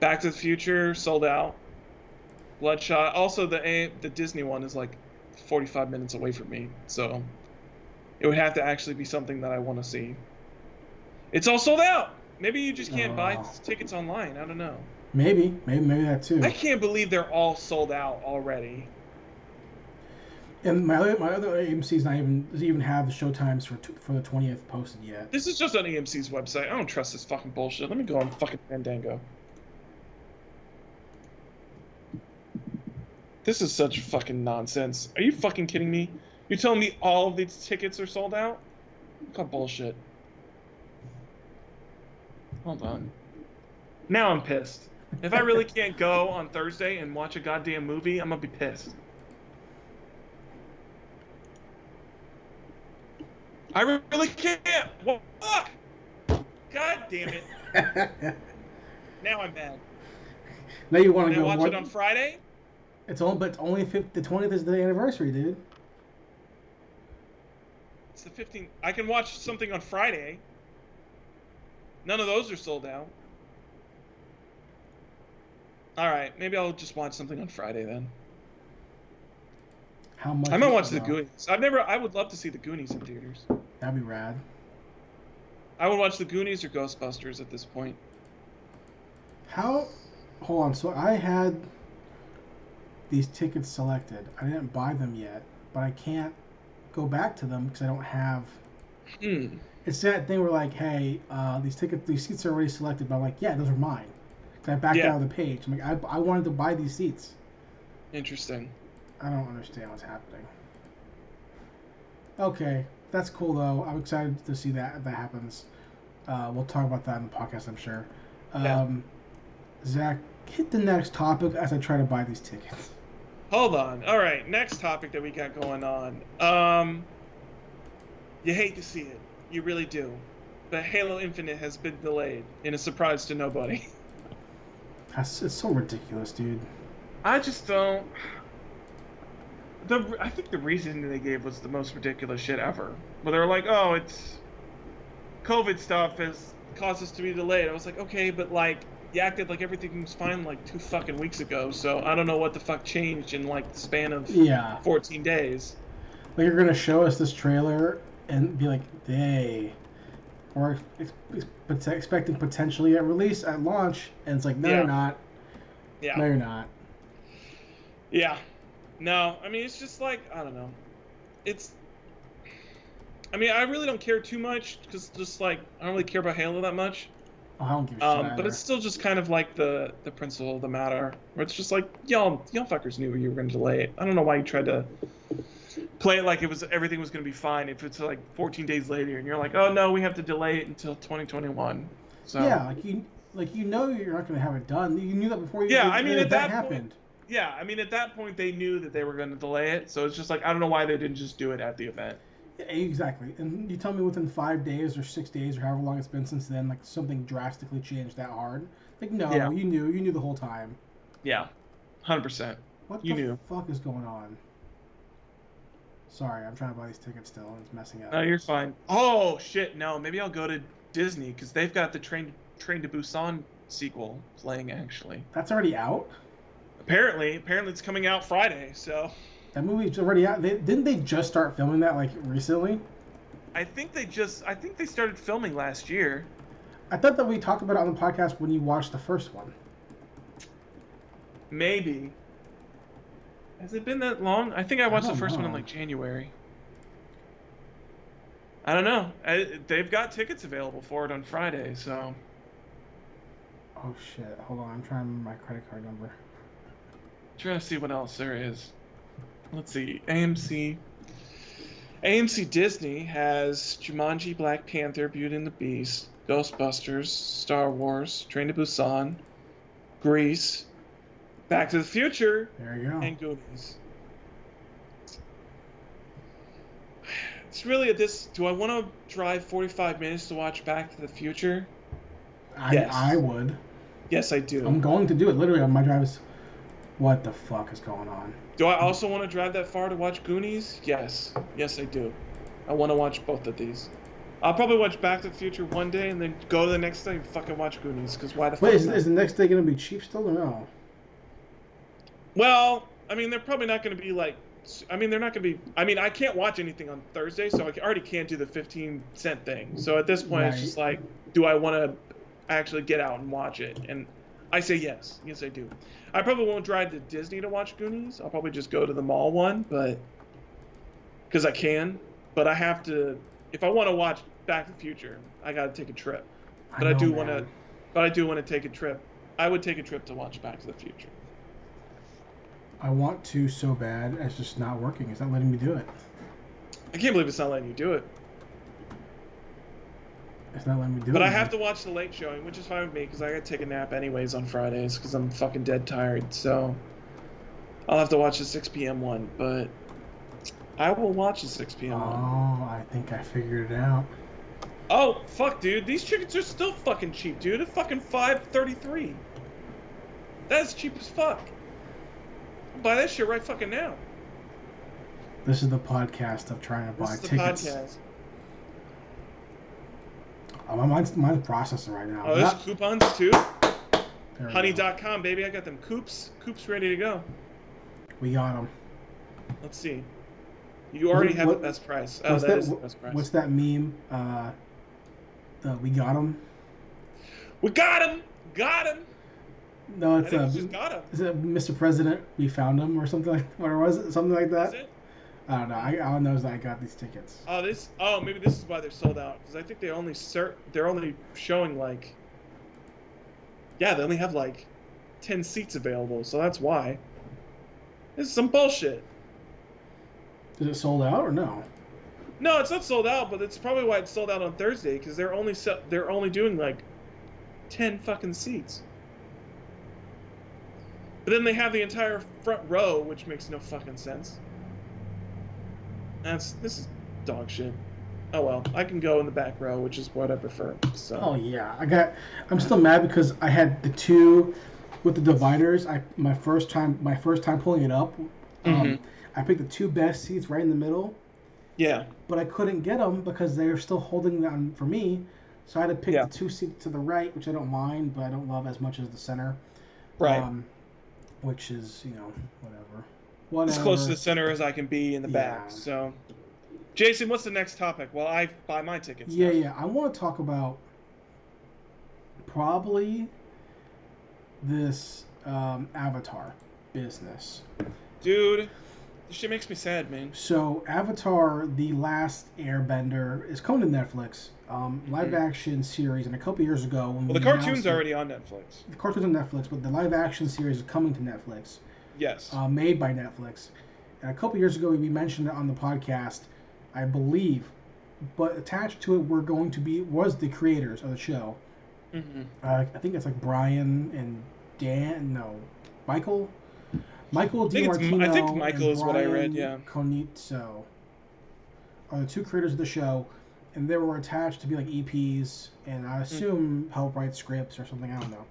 Back to the Future sold out. Bloodshot. Also, the A- the Disney one is like 45 minutes away from me, so it would have to actually be something that I want to see. It's all sold out. Maybe you just can't buy tickets online. I don't know. Maybe, maybe, maybe that too. I can't believe they're all sold out already. And my other, my other AMC's not even doesn't even have the show times for t- for the twentieth posted yet. This is just on AMC's website. I don't trust this fucking bullshit. Let me go on fucking Fandango. This is such fucking nonsense. Are you fucking kidding me? You're telling me all of these tickets are sold out? What kind bullshit? Hold on. Now I'm pissed. If I really can't go on Thursday and watch a goddamn movie, I'm gonna be pissed. I really can't. What? Fuck! God damn it! Now I'm mad. now you want to go? watch it on Friday? It's only, but it's only 50, the twentieth is the anniversary, dude. It's the 15th. I can watch something on Friday. None of those are sold out. All right, maybe I'll just watch something on Friday then. How much? I might watch the? Goonies. I've never. I would love to see the Goonies in theaters. That'd be rad. I would watch the Goonies or Ghostbusters at this point. How? Hold on. So I had these tickets selected. I didn't buy them yet, but I can't go back to them because I don't have. Hmm. It's that thing where like, hey, uh, these tickets, these seats are already selected. But I'm like, yeah, those are mine. 'Cause I backed Yeah. out of the page. I'm like, I, I wanted to buy these seats. Interesting. I don't understand what's happening. Okay, that's cool though. I'm excited to see that if that happens. Uh, we'll talk about that in the podcast, I'm sure. Um, Yeah. Zach, hit the next topic as I try to buy these tickets. Hold on. All right, next topic that we got going on. Um, you hate to see it, you really do, but Halo Infinite has been delayed in a surprise to nobody. That's, it's so ridiculous, dude. I just don't. The I think the reason they gave was the most ridiculous shit ever. Where they were like, "Oh, it's COVID stuff has caused us to be delayed." I was like, "Okay, but like." You acted like everything was fine like two fucking weeks ago, so I don't know what the fuck changed in like the span of Yeah, 14 days. like you're gonna show us this trailer and be like, "They," or ex- ex- expecting potentially at release at launch, and it's like, "No, Yeah. you're not. Yeah. No, you're not." Yeah. No, I mean it's just like I don't know. It's. I mean I really don't care too much because just like I don't really care about Halo that much. Oh, I don't give a shit. Um, but it's still just kind of like the the principle of the matter, where it's just like y'all y'all fuckers knew you were going to delay it. I don't know why you tried to play it like it was everything was going to be fine if it's like 14 days later and you're like, oh no, we have to delay it until 2021. So Yeah, like you, like you know, you're not going to have it done. You knew that before you. Yeah, I mean, at that event point- happened. Yeah, I mean at that point they knew that they were going to delay it, so it's just like I don't know why they didn't just do it at the event. Yeah, exactly. And you tell me within five days or six days or however long it's been since then, like something drastically changed that hard. Like no, Yeah. you knew, you knew the whole time. Yeah, hundred percent. What You the knew. fuck is going on? Sorry, I'm trying to buy these tickets still, and it's messing up. No, you're fine. Oh shit, no, maybe I'll go to Disney because they've got the Train Train to Busan sequel playing actually. That's already out. Apparently, apparently it's coming out Friday. So That movie's already out. They, didn't they just start filming that like recently? I think they just I think they started filming last year. I thought that we talked about it on the podcast when you watched the first one. Maybe. Has it been that long? I think I watched the don't first one in like January. I don't know. I, they've got tickets available for it on Friday, so Oh shit! Hold on, I'm trying to remember my credit card number. Trying to see what else there is. Let's see. AMC. AMC Disney has Jumanji, Black Panther, Beauty and the Beast, Ghostbusters, Star Wars, Train to Busan, Grease, Back to the Future, There you go. and Goonies. It's really at this. Do I want to drive 45 minutes to watch Back to the Future? I, yes. I would. Yes, I do. I'm going to do it. Literally on my drive is. What the fuck is going on? Do I also want to drive that far to watch Goonies? Yes. Yes, I do. I want to watch both of these. I'll probably watch Back to the Future one day and then go to the next day and fucking watch Goonies. Because why the fuck Wait, is, is the next day gonna be cheap still or no? Well, I mean, they're probably not going to be like. I mean, they're not going to be. I mean, I can't watch anything on Thursday, so I already can't do the 15 cent thing. So at this point, it's just like, do I want to actually get out and watch it? And I say yes. Yes, I do. I probably won't drive to Disney to watch Goonies. I'll probably just go to the mall one, but. Because I can. But I have to. If I want to watch Back to the Future, I got to take a trip. But I, know, do want to. But I do want to take a trip. I would take a trip to watch Back to the Future. I want to so bad. It's just not working. It's not letting me do it. I can't believe it's not letting you do it. It's not letting me do it. But I have to watch the late showing, which is fine with me because I got to take a nap anyways on Fridays because I'm fucking dead tired. So I'll have to watch the 6 p.m. one, but I will watch the 6 p.m. one. Oh, I think I figured it out. Oh fuck, dude, these chickens are still fucking cheap, dude. At fucking 5.33. That's cheap as fuck. I'll buy that shit right fucking now. This is the podcast of trying to This buy is the tickets. podcast. Oh, my mine's, mine's processing right now. Oh, there's Not- coupons too. we. Honey.com, baby. I got them coops. Coops ready to go. We got them. Let's see. You already have What- the best price. Oh, What's that that? is the best price. What's that meme? Uh, the we got them. We got him! Got him! No, it's uh, it's just got him. is it Mr. President? We found him or something like what was it? Something like that. I don't know. I all I know is that I got these tickets. Oh, this. Oh, maybe this is why they're sold out. Because I think they only cert. They're only showing like. Yeah, they only have like, ten seats available. So that's why. This is some bullshit. Is it sold out or no? No, it's not sold out, but it's probably why it's sold out on Thursday. Because they're only se- they're only doing like, ten fucking seats. But then they have the entire front row, which makes no fucking sense. That's this is dog shit. Oh well, I can go in the back row, which is what I prefer. So Oh yeah, I got. I'm still mad because I had the two with the dividers. I my first time my first time pulling it up. Um, Mhm. I picked the two best seats right in the middle, yeah, but I couldn't get them because they were still holding them for me. So I had to pick Yeah. the two seats to the right, which I don't mind, but I don't love as much as the center. right. Um, which is you know whatever. Whatever. as close to the center as I can be in the Yeah. back. So, Jason, what's the next topic? Well, I buy my tickets. Yeah, now. yeah. I want to talk about probably this um, Avatar business. dude, this shit makes me sad, man. So, Avatar: The Last Airbender is coming to Netflix, um, live action series. And a couple years ago, when Mm-hmm. The cartoon's already on Netflix. the cartoon's on Netflix, but the live action series is coming to Netflix, Yes. uh, made by Netflix. And a couple years ago, we mentioned it on the podcast, I believe. But attached to it, we're going to be was the creators of the show. hmm Uh, I think it's like Brian and Dan. No, Michael. Michael I think DiMartino. I think Michael and is what I read, Brian yeah. Konietzko are the two creators of the show, and they were attached to be like EPs, and. I assume help write scripts or something. I don't know.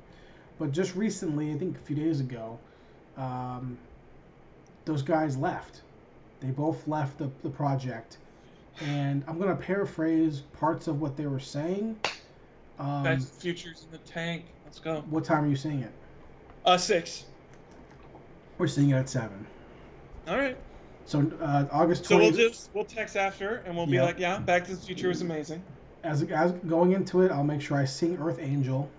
But just recently, I think a few days ago, um, those guys left. They both left the, the project, and I'm gonna paraphrase parts of what they were saying. Um, Back to the Future's in the tank. Let's go. what time are you seeing it? Uh, six. We're seeing it at seven. All right. So uh, August So we'll just we'll text after, and we'll be Yeah. like, yeah, Back to the Future was amazing. as, as going into it, I'll make sure I sing Earth Angel.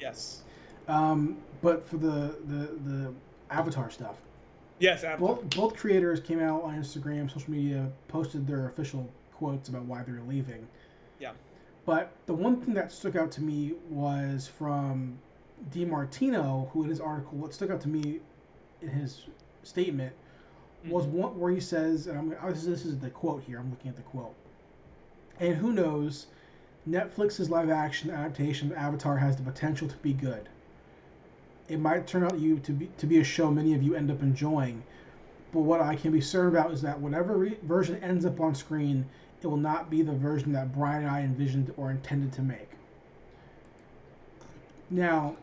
Yes. Um, but for the, the the Avatar stuff, Yes, Avatar. both both creators came out on Instagram, social media, posted their official quotes about why they were leaving. Yeah. But the one thing that stuck out to me was from DiMartino, who in his article, what stuck out to me in his statement was Mm-hmm. one where he says, and I'm, this, is, this is the quote here. I'm looking at the quote. And who knows, Netflix's live action adaptation of Avatar has the potential to be good. It might turn out you to be to be a show many of you end up enjoying, but what I can be certain about is that whatever re- version ends up on screen, it will not be the version that Brian and I envisioned or intended to make. Now,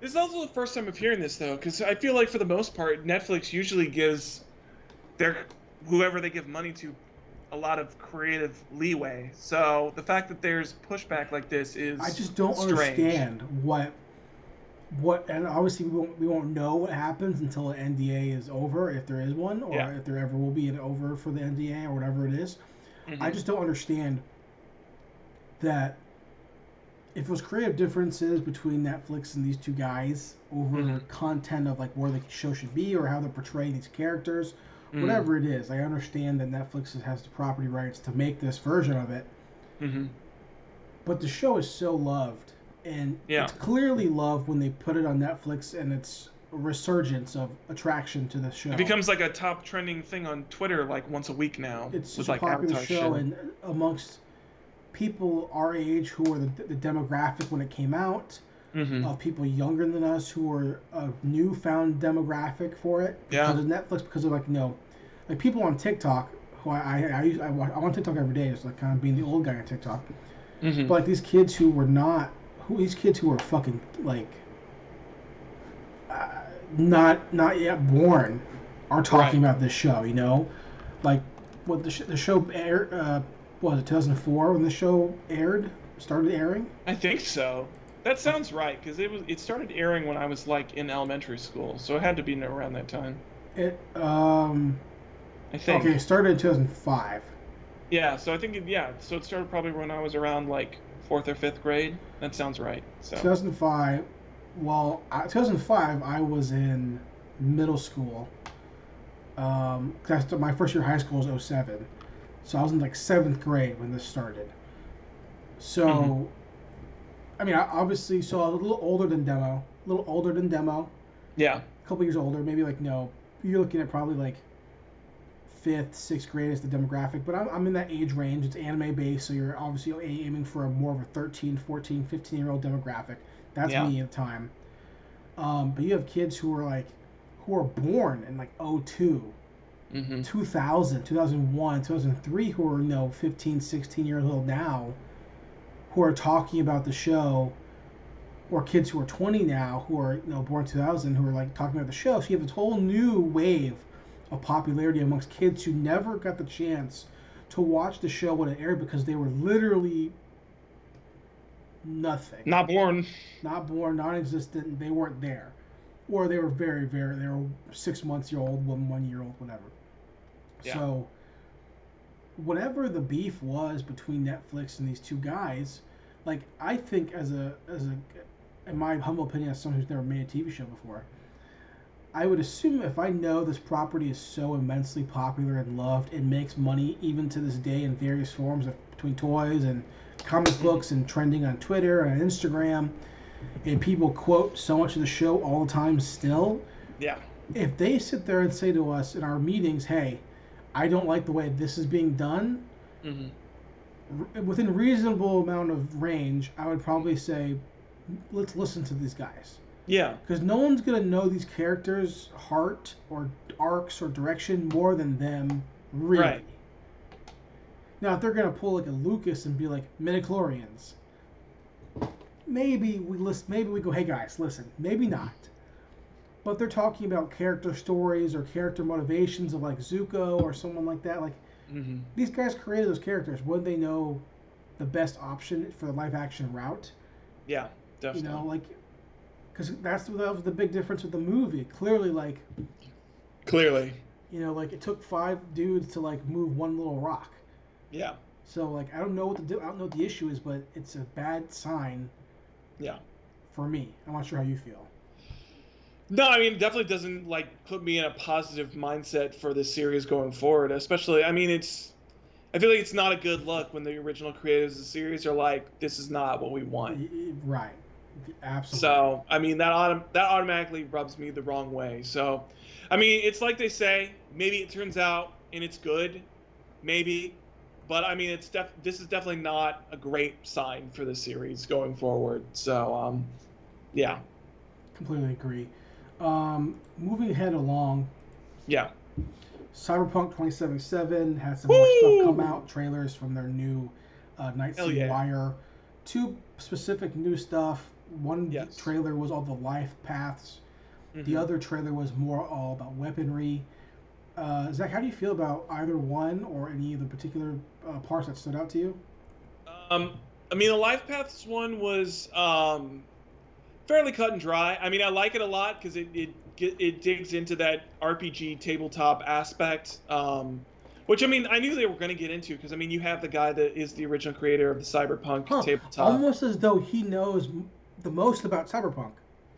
This is also the first time of hearing this though, because I feel like for the most part, Netflix usually gives their whoever they give money to a lot of creative leeway. So the fact that there's pushback like this is I just don't strange. understand what what and obviously we won't we won't know what happens until the NDA is over if there is one or Yeah. if there ever will be an over for the NDA or whatever it is. Mhm. I just don't understand that if it was creative differences between Netflix and these two guys over Mhm. content of like where the show should be or how they're portraying these characters, Mhm. whatever it is, I understand that Netflix has the property rights to make this version of it, Mhm. but the show is so loved and Yeah. it's clearly loved when they put it on Netflix and it's a resurgence of attraction to the show. It becomes like a top trending thing on Twitter like once a week now. it's such a like popular Avatar show shit. and amongst people our age who were the, the demographic when it came out Mhm. of people younger than us who were a newfound demographic for it Yeah. because of Netflix because of like you know like people on TikTok who I I, I, use, I, watch, I'm on TikTok every day just like kind of being the old guy on TikTok Mhm. but like these kids who were not who these kids who are fucking like uh, not not yet born are talking Right. about this show you know like what the, sh- the show aired uh what was it 2004 when the show aired started airing I think so. That sounds right because it was it started airing when I was like in elementary school, so it had to be around that time. it um I think. okay it started in 2005 Yeah, so I think it, yeah, so it started probably when I was around like fourth or fifth grade. That sounds right. So 2005 well uh, 2005 i was in middle school um 'cause I my first year of high school was 07 so i was in like seventh grade when this started so Mhm. i mean i obviously saw a little older than demo a little older than demo yeah, a couple years older maybe like no you're looking at probably like fifth sixth grade as the demographic but i'm, I'm in that age range. It's anime based so you're obviously aiming for a more of a 13 14 15 year old demographic. That's Yeah. me at the time. Um, but you have kids who are like who are born in like 02 hmm 2000 2001 2003 who are you know 15 16 years old now who are talking about the show or kids who are 20 now who are you know born 2000 who are like talking about the show. So you have this whole new wave of popularity amongst kids who never got the chance to watch the show when it aired because they were literally nothing not born. not born, non-existent. They weren't there, or they were very, very. They were six months year old, one one year old, whatever. Yeah. So, whatever the beef was between Netflix and these two guys, like I think as a as a, in my humble opinion, as someone who's never made a TV show before, I would assume if I know this property is so immensely popular and loved, and makes money even to this day in various forms of between toys and comic books and trending on Twitter and Instagram, and people quote so much of the show all the time still. Yeah. If they sit there and say to us in our meetings, "Hey, I don't like the way this is being done," hmm r- within reasonable amount of range, I would probably say, "Let's listen to these guys." Yeah. because no one's gonna know these characters' heart or arcs or direction more than them, really. Right. Now, if they're gonna pull like a Lucas and be like midichlorians, maybe we list. Maybe we go, hey guys, listen. Maybe not. But they're talking about character stories or character motivations of like Zuko or someone like that. Like hmm these guys created those characters. Wouldn't they know the best option for the live action route? Yeah. definitely. you know like because that's the, that was the big difference with the movie clearly like Clearly. you know like it took five dudes to like move one little rock Yeah. so like i don't know what the i don't know what the issue is but it's a bad sign Yeah. for me i'm not sure how you feel No, I mean, it definitely doesn't like put me in a positive mindset for this series going forward. Especially, I mean, it's. I feel like it's not a good look when the original creators of the series are like, "This is not what we want." Right absolutely. So, I mean, that autom- that automatically rubs me the wrong way. So, I mean, it's like they say, maybe it turns out and it's good, maybe, but I mean, it's def- this is definitely not a great sign for the series going forward. So, um, yeah, completely agree. Um moving ahead along. Yeah, cyberpunk 2077 had some more stuff come out trailers from their new uh, night City yeah. wire. Two specific new stuff One Yes. trailer was all the life paths. The Mhm. other trailer was more all about weaponry. Uh, Zach, how do you feel about either one or any of the particular uh, parts that stood out to you? Um, I mean, the Life Paths one was um, fairly cut and dry. I mean, I like it a lot because it it it digs into that RPG tabletop aspect. Um, which I mean, I knew they were going to get into because I mean, you have the guy that is the original creator of the Cyberpunk Huh, tabletop. Almost as though he knows the most about cyberpunk.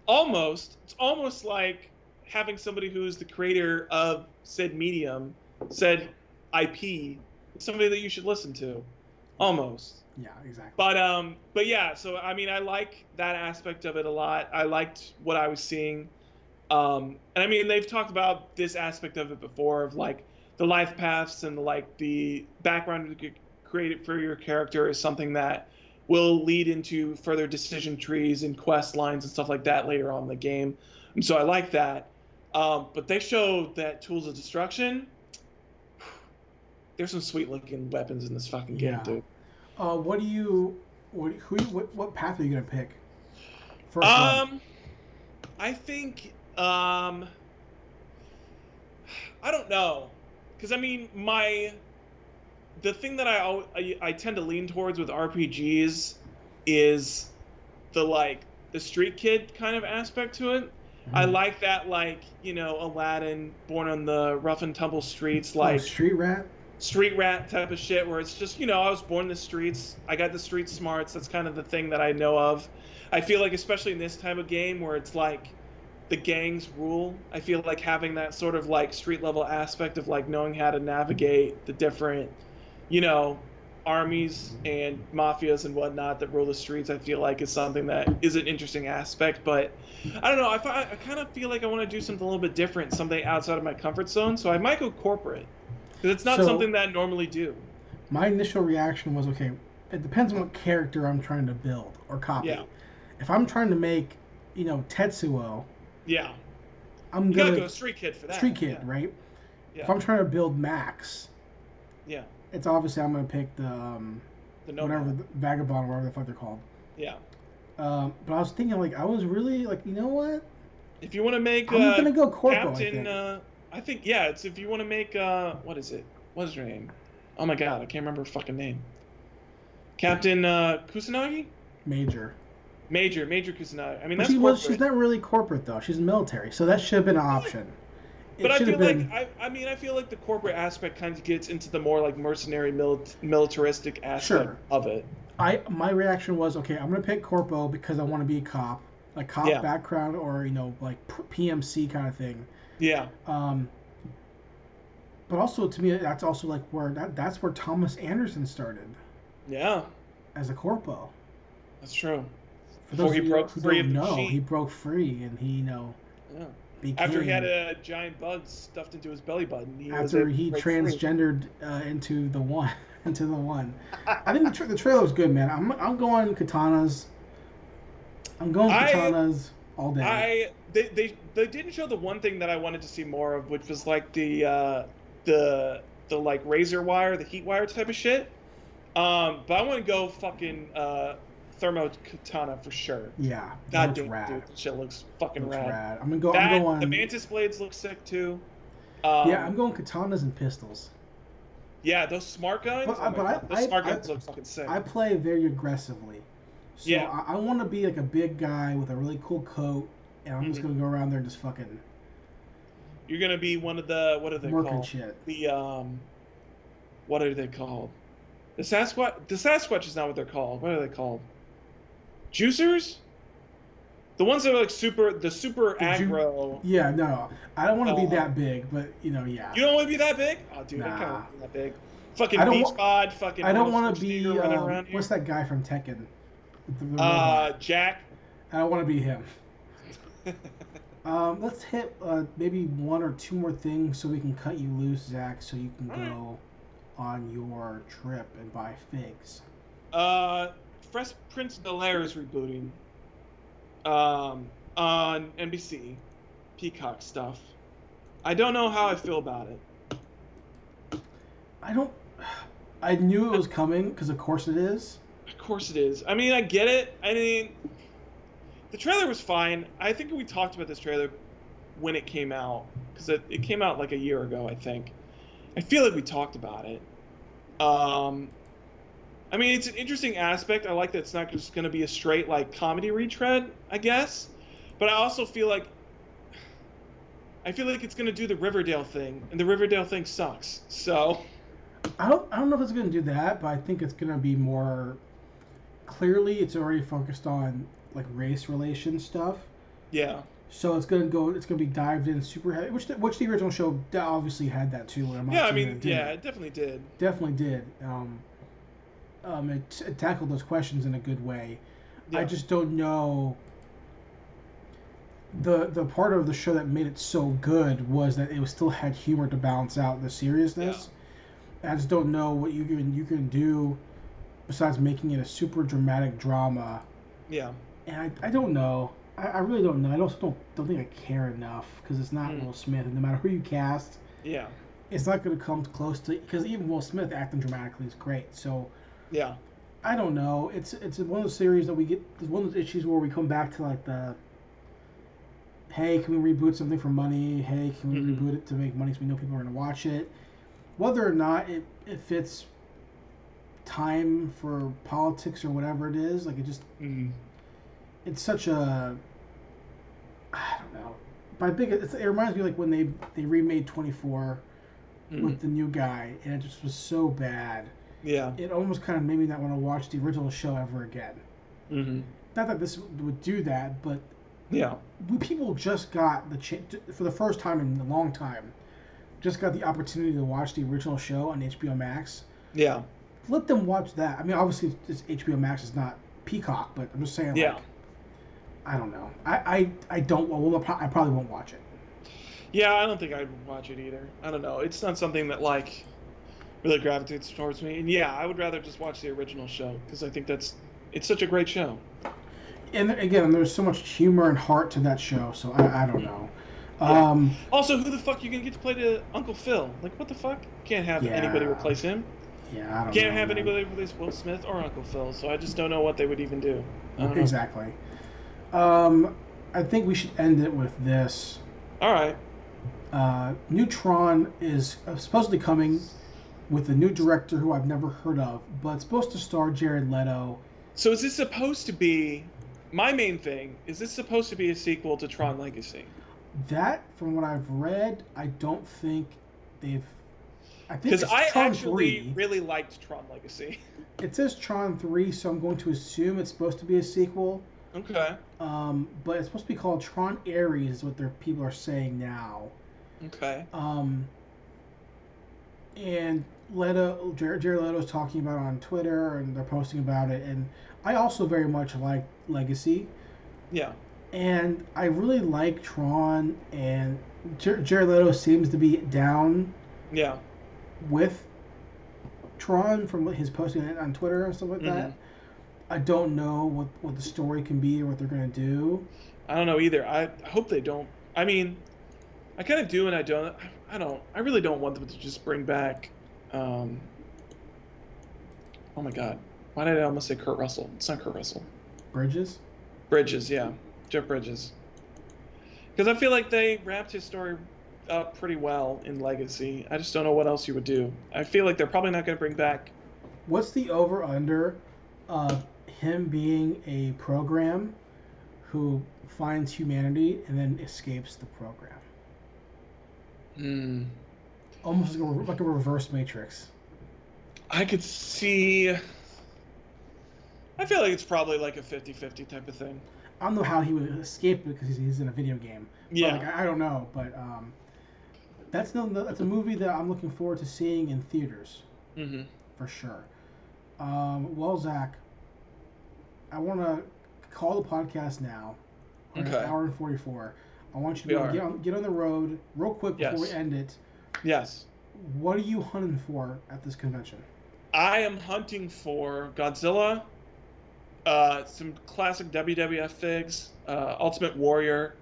almost. It's almost like having somebody who's the creator of said medium said ip somebody that you should listen to. Almost. Yeah, exactly. but um but yeah so i mean i like that aspect of it a lot. I liked what i was seeing. Um and i mean they've talked about this aspect of it before of like the life paths and like the background you could create for your character is something that will lead into further decision trees and quest lines and stuff like that later on in the game and so i like that um, but they showed that tools of destruction there's some sweet looking weapons in this fucking game Yeah. dude Uh, what do you, what, who, what, what path are you gonna pick? First one. Um, I think um, I don't know, because I mean my the thing that I, I I tend to lean towards with RPGs is the like the street kid kind of aspect to it. I Mhm. like that like you know Aladdin, born on the rough and tumble streets, Oh, like street rat. street rat type of shit where it's just you know i was born in the streets i got the street smarts that's kind of the thing that i know of i feel like especially in this type of game where it's like the gangs rule i feel like having that sort of like street level aspect of like knowing how to navigate the different you know armies and mafias and whatnot that rule the streets i feel like is something that is an interesting aspect but i don't know i, fi- I kind of feel like i want to do something a little bit different something outside of my comfort zone so i might go corporate because it's not So- something that I normally do. My initial reaction was, okay, it depends on what character I'm trying to build or copy. Yeah. If I'm trying to make, you know, Tetsuo, Yeah, I'm you gonna gotta go street kid for that. street kid, yeah. right? Yeah. If I'm trying to build Max, Yeah, it's obviously I'm gonna pick the um, the no. whatever the vagabond, or whatever the fuck they're called. Yeah, Um, but I was thinking, like, I was really like, you know what? if you want to make I'm uh, gonna go Corpo. I Captain, think. uh, I think yeah, it's if you want to make uh, what is it? What is her name? Oh my god, I can't remember her fucking name. Captain uh, Kusanagi, Major. Major, Major Kusanagi. I mean But that's she was, she's not really corporate though. She's military, so that should have been an option. But I feel been. like I, I mean I feel like the corporate aspect kind of gets into the more like mercenary mili- militaristic aspect Sure. of it. I my reaction was okay. I'm gonna pick Corpo because I want to be a cop, like cop Yeah. background or you know like PMC kind of thing. Yeah, Um, but also to me, that's also like where that that's where Thomas Anderson started yeah, as a corpo. that's true. For Before those he of you broke who free don't of the know, machine. he broke free and he you know Yeah. Became After he had a giant bug stuffed into his belly button, he after he transgendered uh, into the one into the one. I think the, tra- the trailer was good, man. I'm I'm going katanas. I'm going I- katanas all day. I they, they they didn't show the one thing that I wanted to see more of, which was like the uh, the the like razor wire, the heat wire type of shit. Um, but I want to go fucking uh, thermo katana for sure. yeah, that God looks damn, rad. dude, that shit looks fucking Looks rad. rad. I'm gonna go. That I'm going. the mantis blades look sick too. Um, yeah, I'm going katanas and pistols. yeah, those smart guns. But- oh my but I- those I- smart I- guns look fucking sick. I play very aggressively. So Yeah. I, I want to be like a big guy with a really cool coat, and I'm just Mhm. gonna go around there and just fucking You're gonna be one of the what are they working called? shit. the um what are they called the sasquatch the sasquatch is not what they're called what are they called juicers the ones that are like super the super The ju- aggro Yeah, no, I don't want to Uh, be that big, but you know, yeah. you don't want to be that big oh dude i kind Nah. of be that big fucking beach wa- bod fucking I don't want to be. Um, what's that guy from Tekken? The- the uh jack I don't want to be him. Um, let's hit uh, maybe one or two more things so we can cut you loose, Zach, so you can Alright. go on your trip and buy figs. uh fresh prince bel air is rebooting um on nbc peacock stuff i don't know how i feel about it I don't. I knew it was coming because, of course, it is. Of course it is. I mean, I get it. I mean, the trailer was fine. I think we talked about this trailer when it came out because it, it came out like a year ago, I think. I feel like we talked about it. Um, I mean, it's an interesting aspect. I like that it's not just going to be a straight like comedy retread, I guess. But I also feel like I feel like it's going to do the Riverdale thing, and the Riverdale thing sucks. So I don't I don't know if it's going to do that, but I think it's going to be more clearly it's already focused on like race relation stuff. yeah, So it's gonna go. It's gonna be dived in super heavy, which the, which the original show obviously had that too. I'm yeah. I mean, it yeah, it definitely did. definitely did. Um, um, it, it tackled those questions in a good way. I just don't know. The the part of the show that made it so good was that it was still had humor to balance out the seriousness. I just don't know what you can you can do besides making it a super dramatic drama. Yeah, And I, I don't know. I, I really don't know. I also don't don't think I care enough because it's not Mm. Will Smith, and no matter who you cast, yeah, it's not going to come close to because even Will Smith acting dramatically is great. So yeah, I don't know. It's it's one of those series that we get. It's one of those issues where we come back to like the. Hey, can we reboot something for money? Hey, can we Mhm. reboot it to make money so we know people are going to watch it? Whether or not it, it fits time for politics or whatever it is, like it just mm, it's such a I don't know. My big it's, it reminds me like when they they remade 24 mm, with the new guy and it just was so bad. Yeah, It almost kind of made me not want to watch the original show ever again. hmm Not that this would do that, but yeah, people just got the cha- for the first time in a long time, just got the opportunity to watch the original show on HBO Max. yeah, Let them watch that. I mean, obviously, it's HBO Max is not Peacock, but I'm just saying. Yeah. Like, I don't know. I I, I don't. Well, I probably won't watch it. yeah. I don't think I'd watch it either. I don't know. It's not something that like really gravitates towards me. And yeah, I would rather just watch the original show because I think that's it's such a great show. And again, there's so much humor and heart to that show, so I, I don't know. Yeah. Um, Also, who the fuck you gonna get to play to Uncle Phil? Like, what the fuck? Can't have Yeah. anybody replace him. yeah, I don't Can't know, have man. anybody replace Will Smith or Uncle Phil. So I just don't know what they would even do. I don't know. Exactly. Um, I think we should end it with this. All right. Uh, Neutron is supposedly coming with a new director who I've never heard of, but it's supposed to star Jared Leto. So is this supposed to be? My main thing is this supposed to be a sequel to Tron Legacy? That, from what I've read, I don't think they've. I think Because I Tron actually 3. really liked Tron Legacy. It says Tron 3, so I'm going to assume it's supposed to be a sequel. Okay. Um, but it's supposed to be called Tron Ares, is what their people are saying now. Okay. Um, and Leto, Jared, Jared Leto is talking about on Twitter, and they're posting about it. And I also very much like Legacy, Yeah. and I really like Tron. And Jer- Jared Leto seems to be down Yeah. with Tron from his posting on Twitter and stuff like that. Mhm. I don't know what, what the story can be or what they're gonna do. I don't know either. I I hope they don't. I mean, I kind of do and I don't. I don't. I really don't want them to just bring back. Um, oh my God. Why did I almost say Kurt Russell? It's not Kurt Russell. Bridges. Bridges, yeah, Jeff Bridges. Because I feel like they wrapped his story up pretty well in Legacy. I just don't know what else you would do. I feel like they're probably not going to bring back. What's the over under of him being a program who finds humanity and then escapes the program? Hmm. Almost like a, reverse Matrix. I could see. I feel like it's probably like a 50-50 type of thing. I don't know how he would escape it because he's, in a video game. Yeah. like, I, don't know, but um, that's no, that's a movie that I'm looking forward to seeing in theaters hmm for sure. Um, well, Zach, I want to call the podcast now. We're Okay. An hour and 44. I want you to get on, get on the road real quick before we end it. Yes. What are you hunting for at this convention? I am hunting for Godzilla, uh, some classic WWF figs, uh, Ultimate Warrior,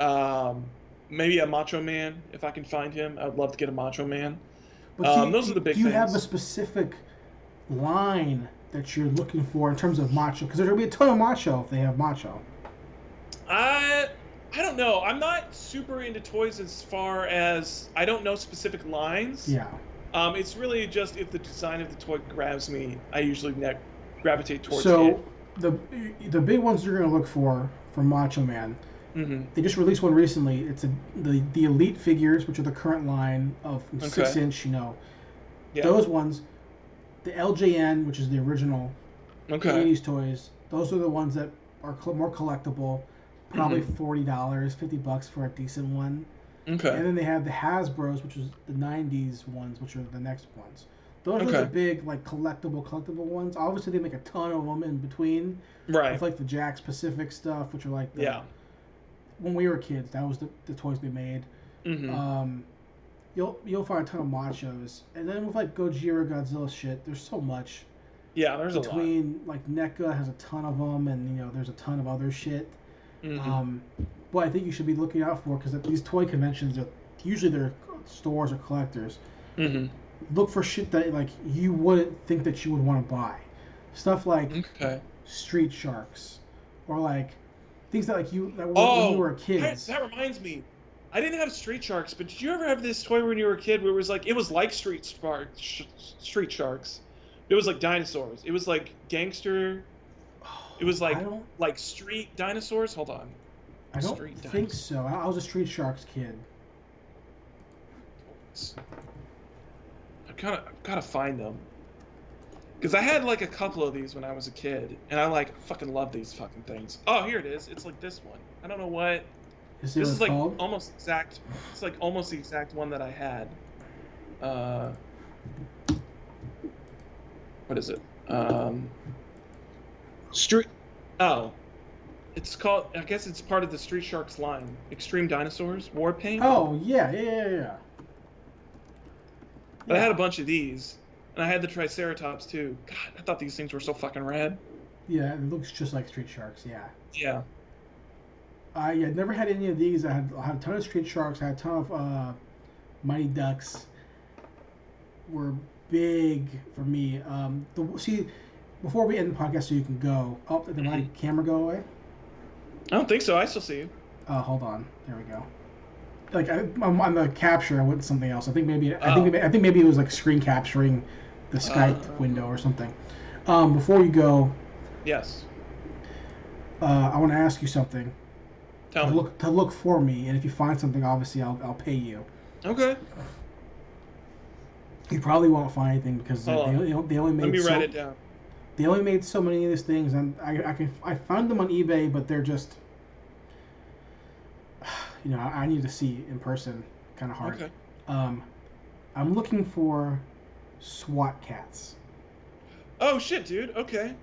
um, maybe a Macho Man if I can find him. I would love to get a Macho Man. But Um, those are the big things. Do you have a specific line that you're looking for in terms of macho? Because there's gonna be a ton of macho if they have macho. Know. I'm not super into toys as far as I don't know specific lines. Yeah. Um, it's really just if the design of the toy grabs me, I usually ne- gravitate towards So it. the the big ones you're gonna look for for Macho Man. hmm They just released one recently. It's a, the the elite figures, which are the current line of six inch. You know, Yeah. those ones. The LJN, which is the original okay. 80s toys. Those are the ones that are cl- more collectible. Probably Mm-hmm. forty dollars, fifty bucks for a decent one. Okay. And then they have the Hasbro's, which is the '90s ones, which are the next ones. Those are the big, like collectible, collectible ones. Obviously, they make a ton of them in between. Right. With like the Jakks Pacific stuff, which are like the, Yeah. when we were kids, that was the, the toys they made. hmm Um, you'll you'll find a ton of machos, and then with like Gojira, Godzilla shit, there's so much yeah. There's a lot. between like NECA has a ton of them, and you know there's a ton of other shit. Mhm. Um, what I think you should be looking out for because at these toy conventions, are usually they're stores or collectors. hmm Look for shit that like you wouldn't think that you would want to buy. Stuff like Okay. Street Sharks, or like things that like you that when, Oh, when you were a kid. that reminds me. I didn't have Street Sharks, but did you ever have this toy when you were a kid where it was like it was like Street Sparks, Street Sharks. It was like dinosaurs. It was like gangster, it was like- like street dinosaurs. Hold on. I don't Street think Dinosaurs. so. I, was a Street Sharks kid. I gotta I gotta find them. Cause I had like a couple of these when I was a kid, and I like fucking love these fucking things. Oh, here it is. It's like this one. I don't know what. Is This is like called? almost exact. It's like almost the exact one that I had. Uh, what is it? Um, street. Oh, it's called. I guess it's part of the Street Sharks line. Extreme Dinosaurs War Paint. Oh yeah, yeah, yeah, yeah. But I had a bunch of these, and I had the Triceratops too. God, I thought these things were so fucking rad. Yeah, it looks just like Street Sharks. Yeah. Yeah. I had never had any of these. I had, I had a ton of Street Sharks. I had a ton of uh, Mighty Ducks. Were big for me. Um, the see, before we end the podcast, so you can go. Oh, did my Mhm. camera go away? I don't think so. I still see you. Uh, hold on. There we go. Like I, I'm on the capture, I went something else. I think maybe I Oh. think maybe, I think maybe it was like screen capturing the Skype Uh. window or something. Um, before you go, Yes. uh, I want to ask you something. Tell to me. look to look for me, and if you find something, obviously I'll I'll pay you. Okay. You probably won't find anything because they, they, only- they only made Let me so, write it down. They only made so many of these things, and I, I can I found them on eBay, but they're just you know I, I need to see in person, kind of hard. Okay. Um, I'm looking for SWAT Kats. Oh shit, dude. Okay.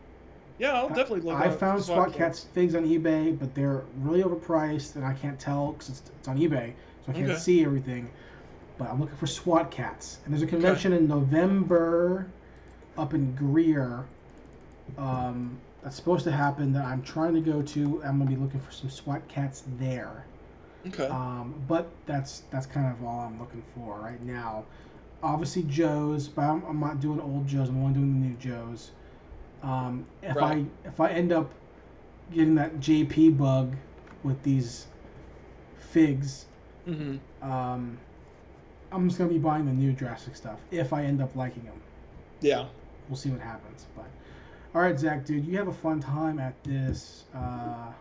Yeah, I'll definitely look. I found SWAT SWAT Kats figs on eBay, but they're really overpriced, and I can't tell because it's, it's on eBay, so I can't Okay. see everything. But I'm looking for SWAT Kats, and there's a convention in November up in Greer um, that's supposed to happen that I'm trying to go to. I'm gonna be looking for some SWAT Kats there. Okay. Um, but that's that's kind of all I'm looking for right now. Obviously Joe's, but I'm, I'm not doing old Joe's. I'm only doing the new Joe's. Um, if Right. I if I end up getting that JP bug with these figs, hmm um, I'm just gonna be buying the new Jurassic stuff if I end up liking them. Yeah. We'll see what happens. But all right, Zach, dude, you have a fun time at this uh,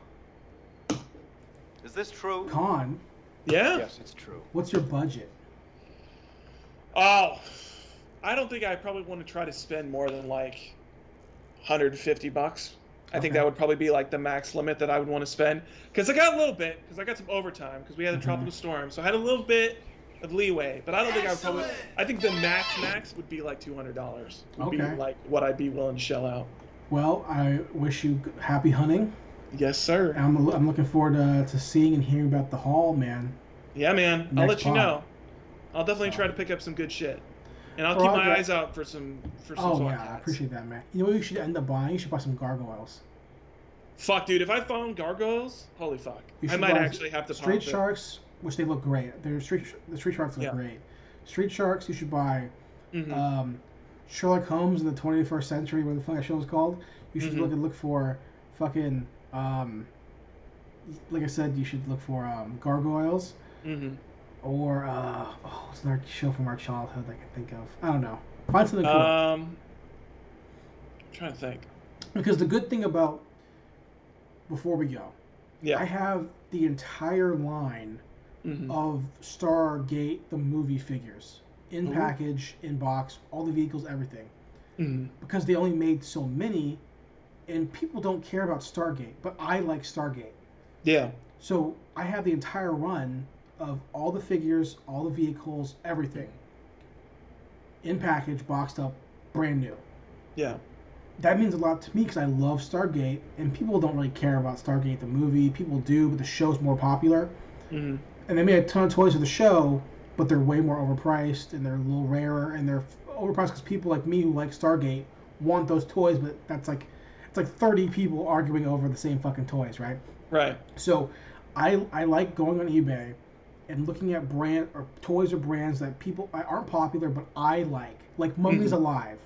Is this true? con. Yeah. Yes, it's true. What's your budget? Oh, I don't think I probably want to try to spend more than like 150 bucks. I think Okay. that would probably be like the max limit that I would want to spend because I got a little bit because I got some overtime because we had a Mhm. tropical storm, so I had a little bit of leeway. But I don't think I would probably. Excellent. I think the max max would be like two hundred dollars. Would be Okay. like what I'd be willing to shell out. Well, I wish you happy hunting. Yes, sir. I'm, I'm looking forward to, to seeing and hearing about the haul, man. Yeah, man. I'll Next let you know. I'll definitely try to pick up some good shit, and I'll keep my eyes out for some for some Oh yeah, I appreciate that, man. You know what you should end up buying? You should buy some gargoyles. Fuck, dude. If I found gargoyles, holy fuck, I might actually have to Street pop it. sharks, which they look great. They're street the street sharks look Yeah. great. Street sharks, you should buy. Mhm. Um, Sherlock Holmes in the 21st century, what the fuck that show was called. You should Mhm. look and look for fucking um, like I said, you should look for um, Gargoyles hmm or uh, oh, what's another show from our childhood I can think of? I don't know. Find something cool. Um, I'm trying to think. because the good thing about before we go, Yeah. I have the entire line hmm of Stargate the movie figures in Ooh. package, in box, all the vehicles, everything. hmm Because they only made so many, and people don't care about Stargate, but I like Stargate. Yeah. So I have the entire run of all the figures, all the vehicles, everything in package, boxed up, brand new. Yeah. That means a lot to me because I love Stargate, and people don't really care about Stargate the movie. People do, but the show's more popular. hmm And they made a ton of toys for the show, but they're way more overpriced and they're a little rarer and they're overpriced because people like me who like Stargate want those toys, but that's like it's like 30 people arguing over the same fucking toys, right? Right. So I I like going on eBay and looking at brand or toys or brands that people aren't popular but I like. Like Mummies Mhm. Alive.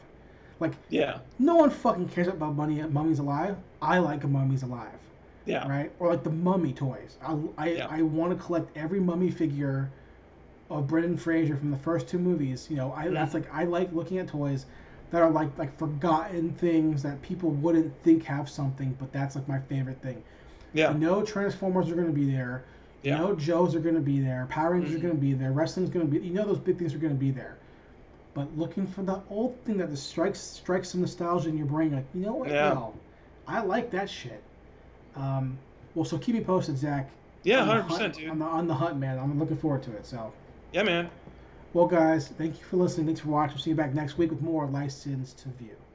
Like Yeah. no one fucking cares about money Mummies Alive. I like a Mummies Alive, Yeah. right? Or like the Mummy toys. I I, Yeah. I want to collect every Mummy figure of Brendan Fraser from the first two movies. You know, I that's Mhm. like I like looking at toys that are like like forgotten things that people wouldn't think have something, but that's like my favorite thing. Yeah. You know Transformers are going to be there. You Yeah. know Joes are going to be there. Power Rangers are Mhm. going to be there. Wrestling's going to be. You know those big things are going to be there. But looking for the old thing that just strikes strikes some nostalgia in your brain, like you know what? Yeah. No, I like that shit. Um, well, so keep me posted, Zach. Yeah. Hundred percent, dude. On the on the hunt, man. I'm looking forward to it. So, Yeah, man. well, guys, thank you for listening. Thanks for watching. See you back next week with more License to View.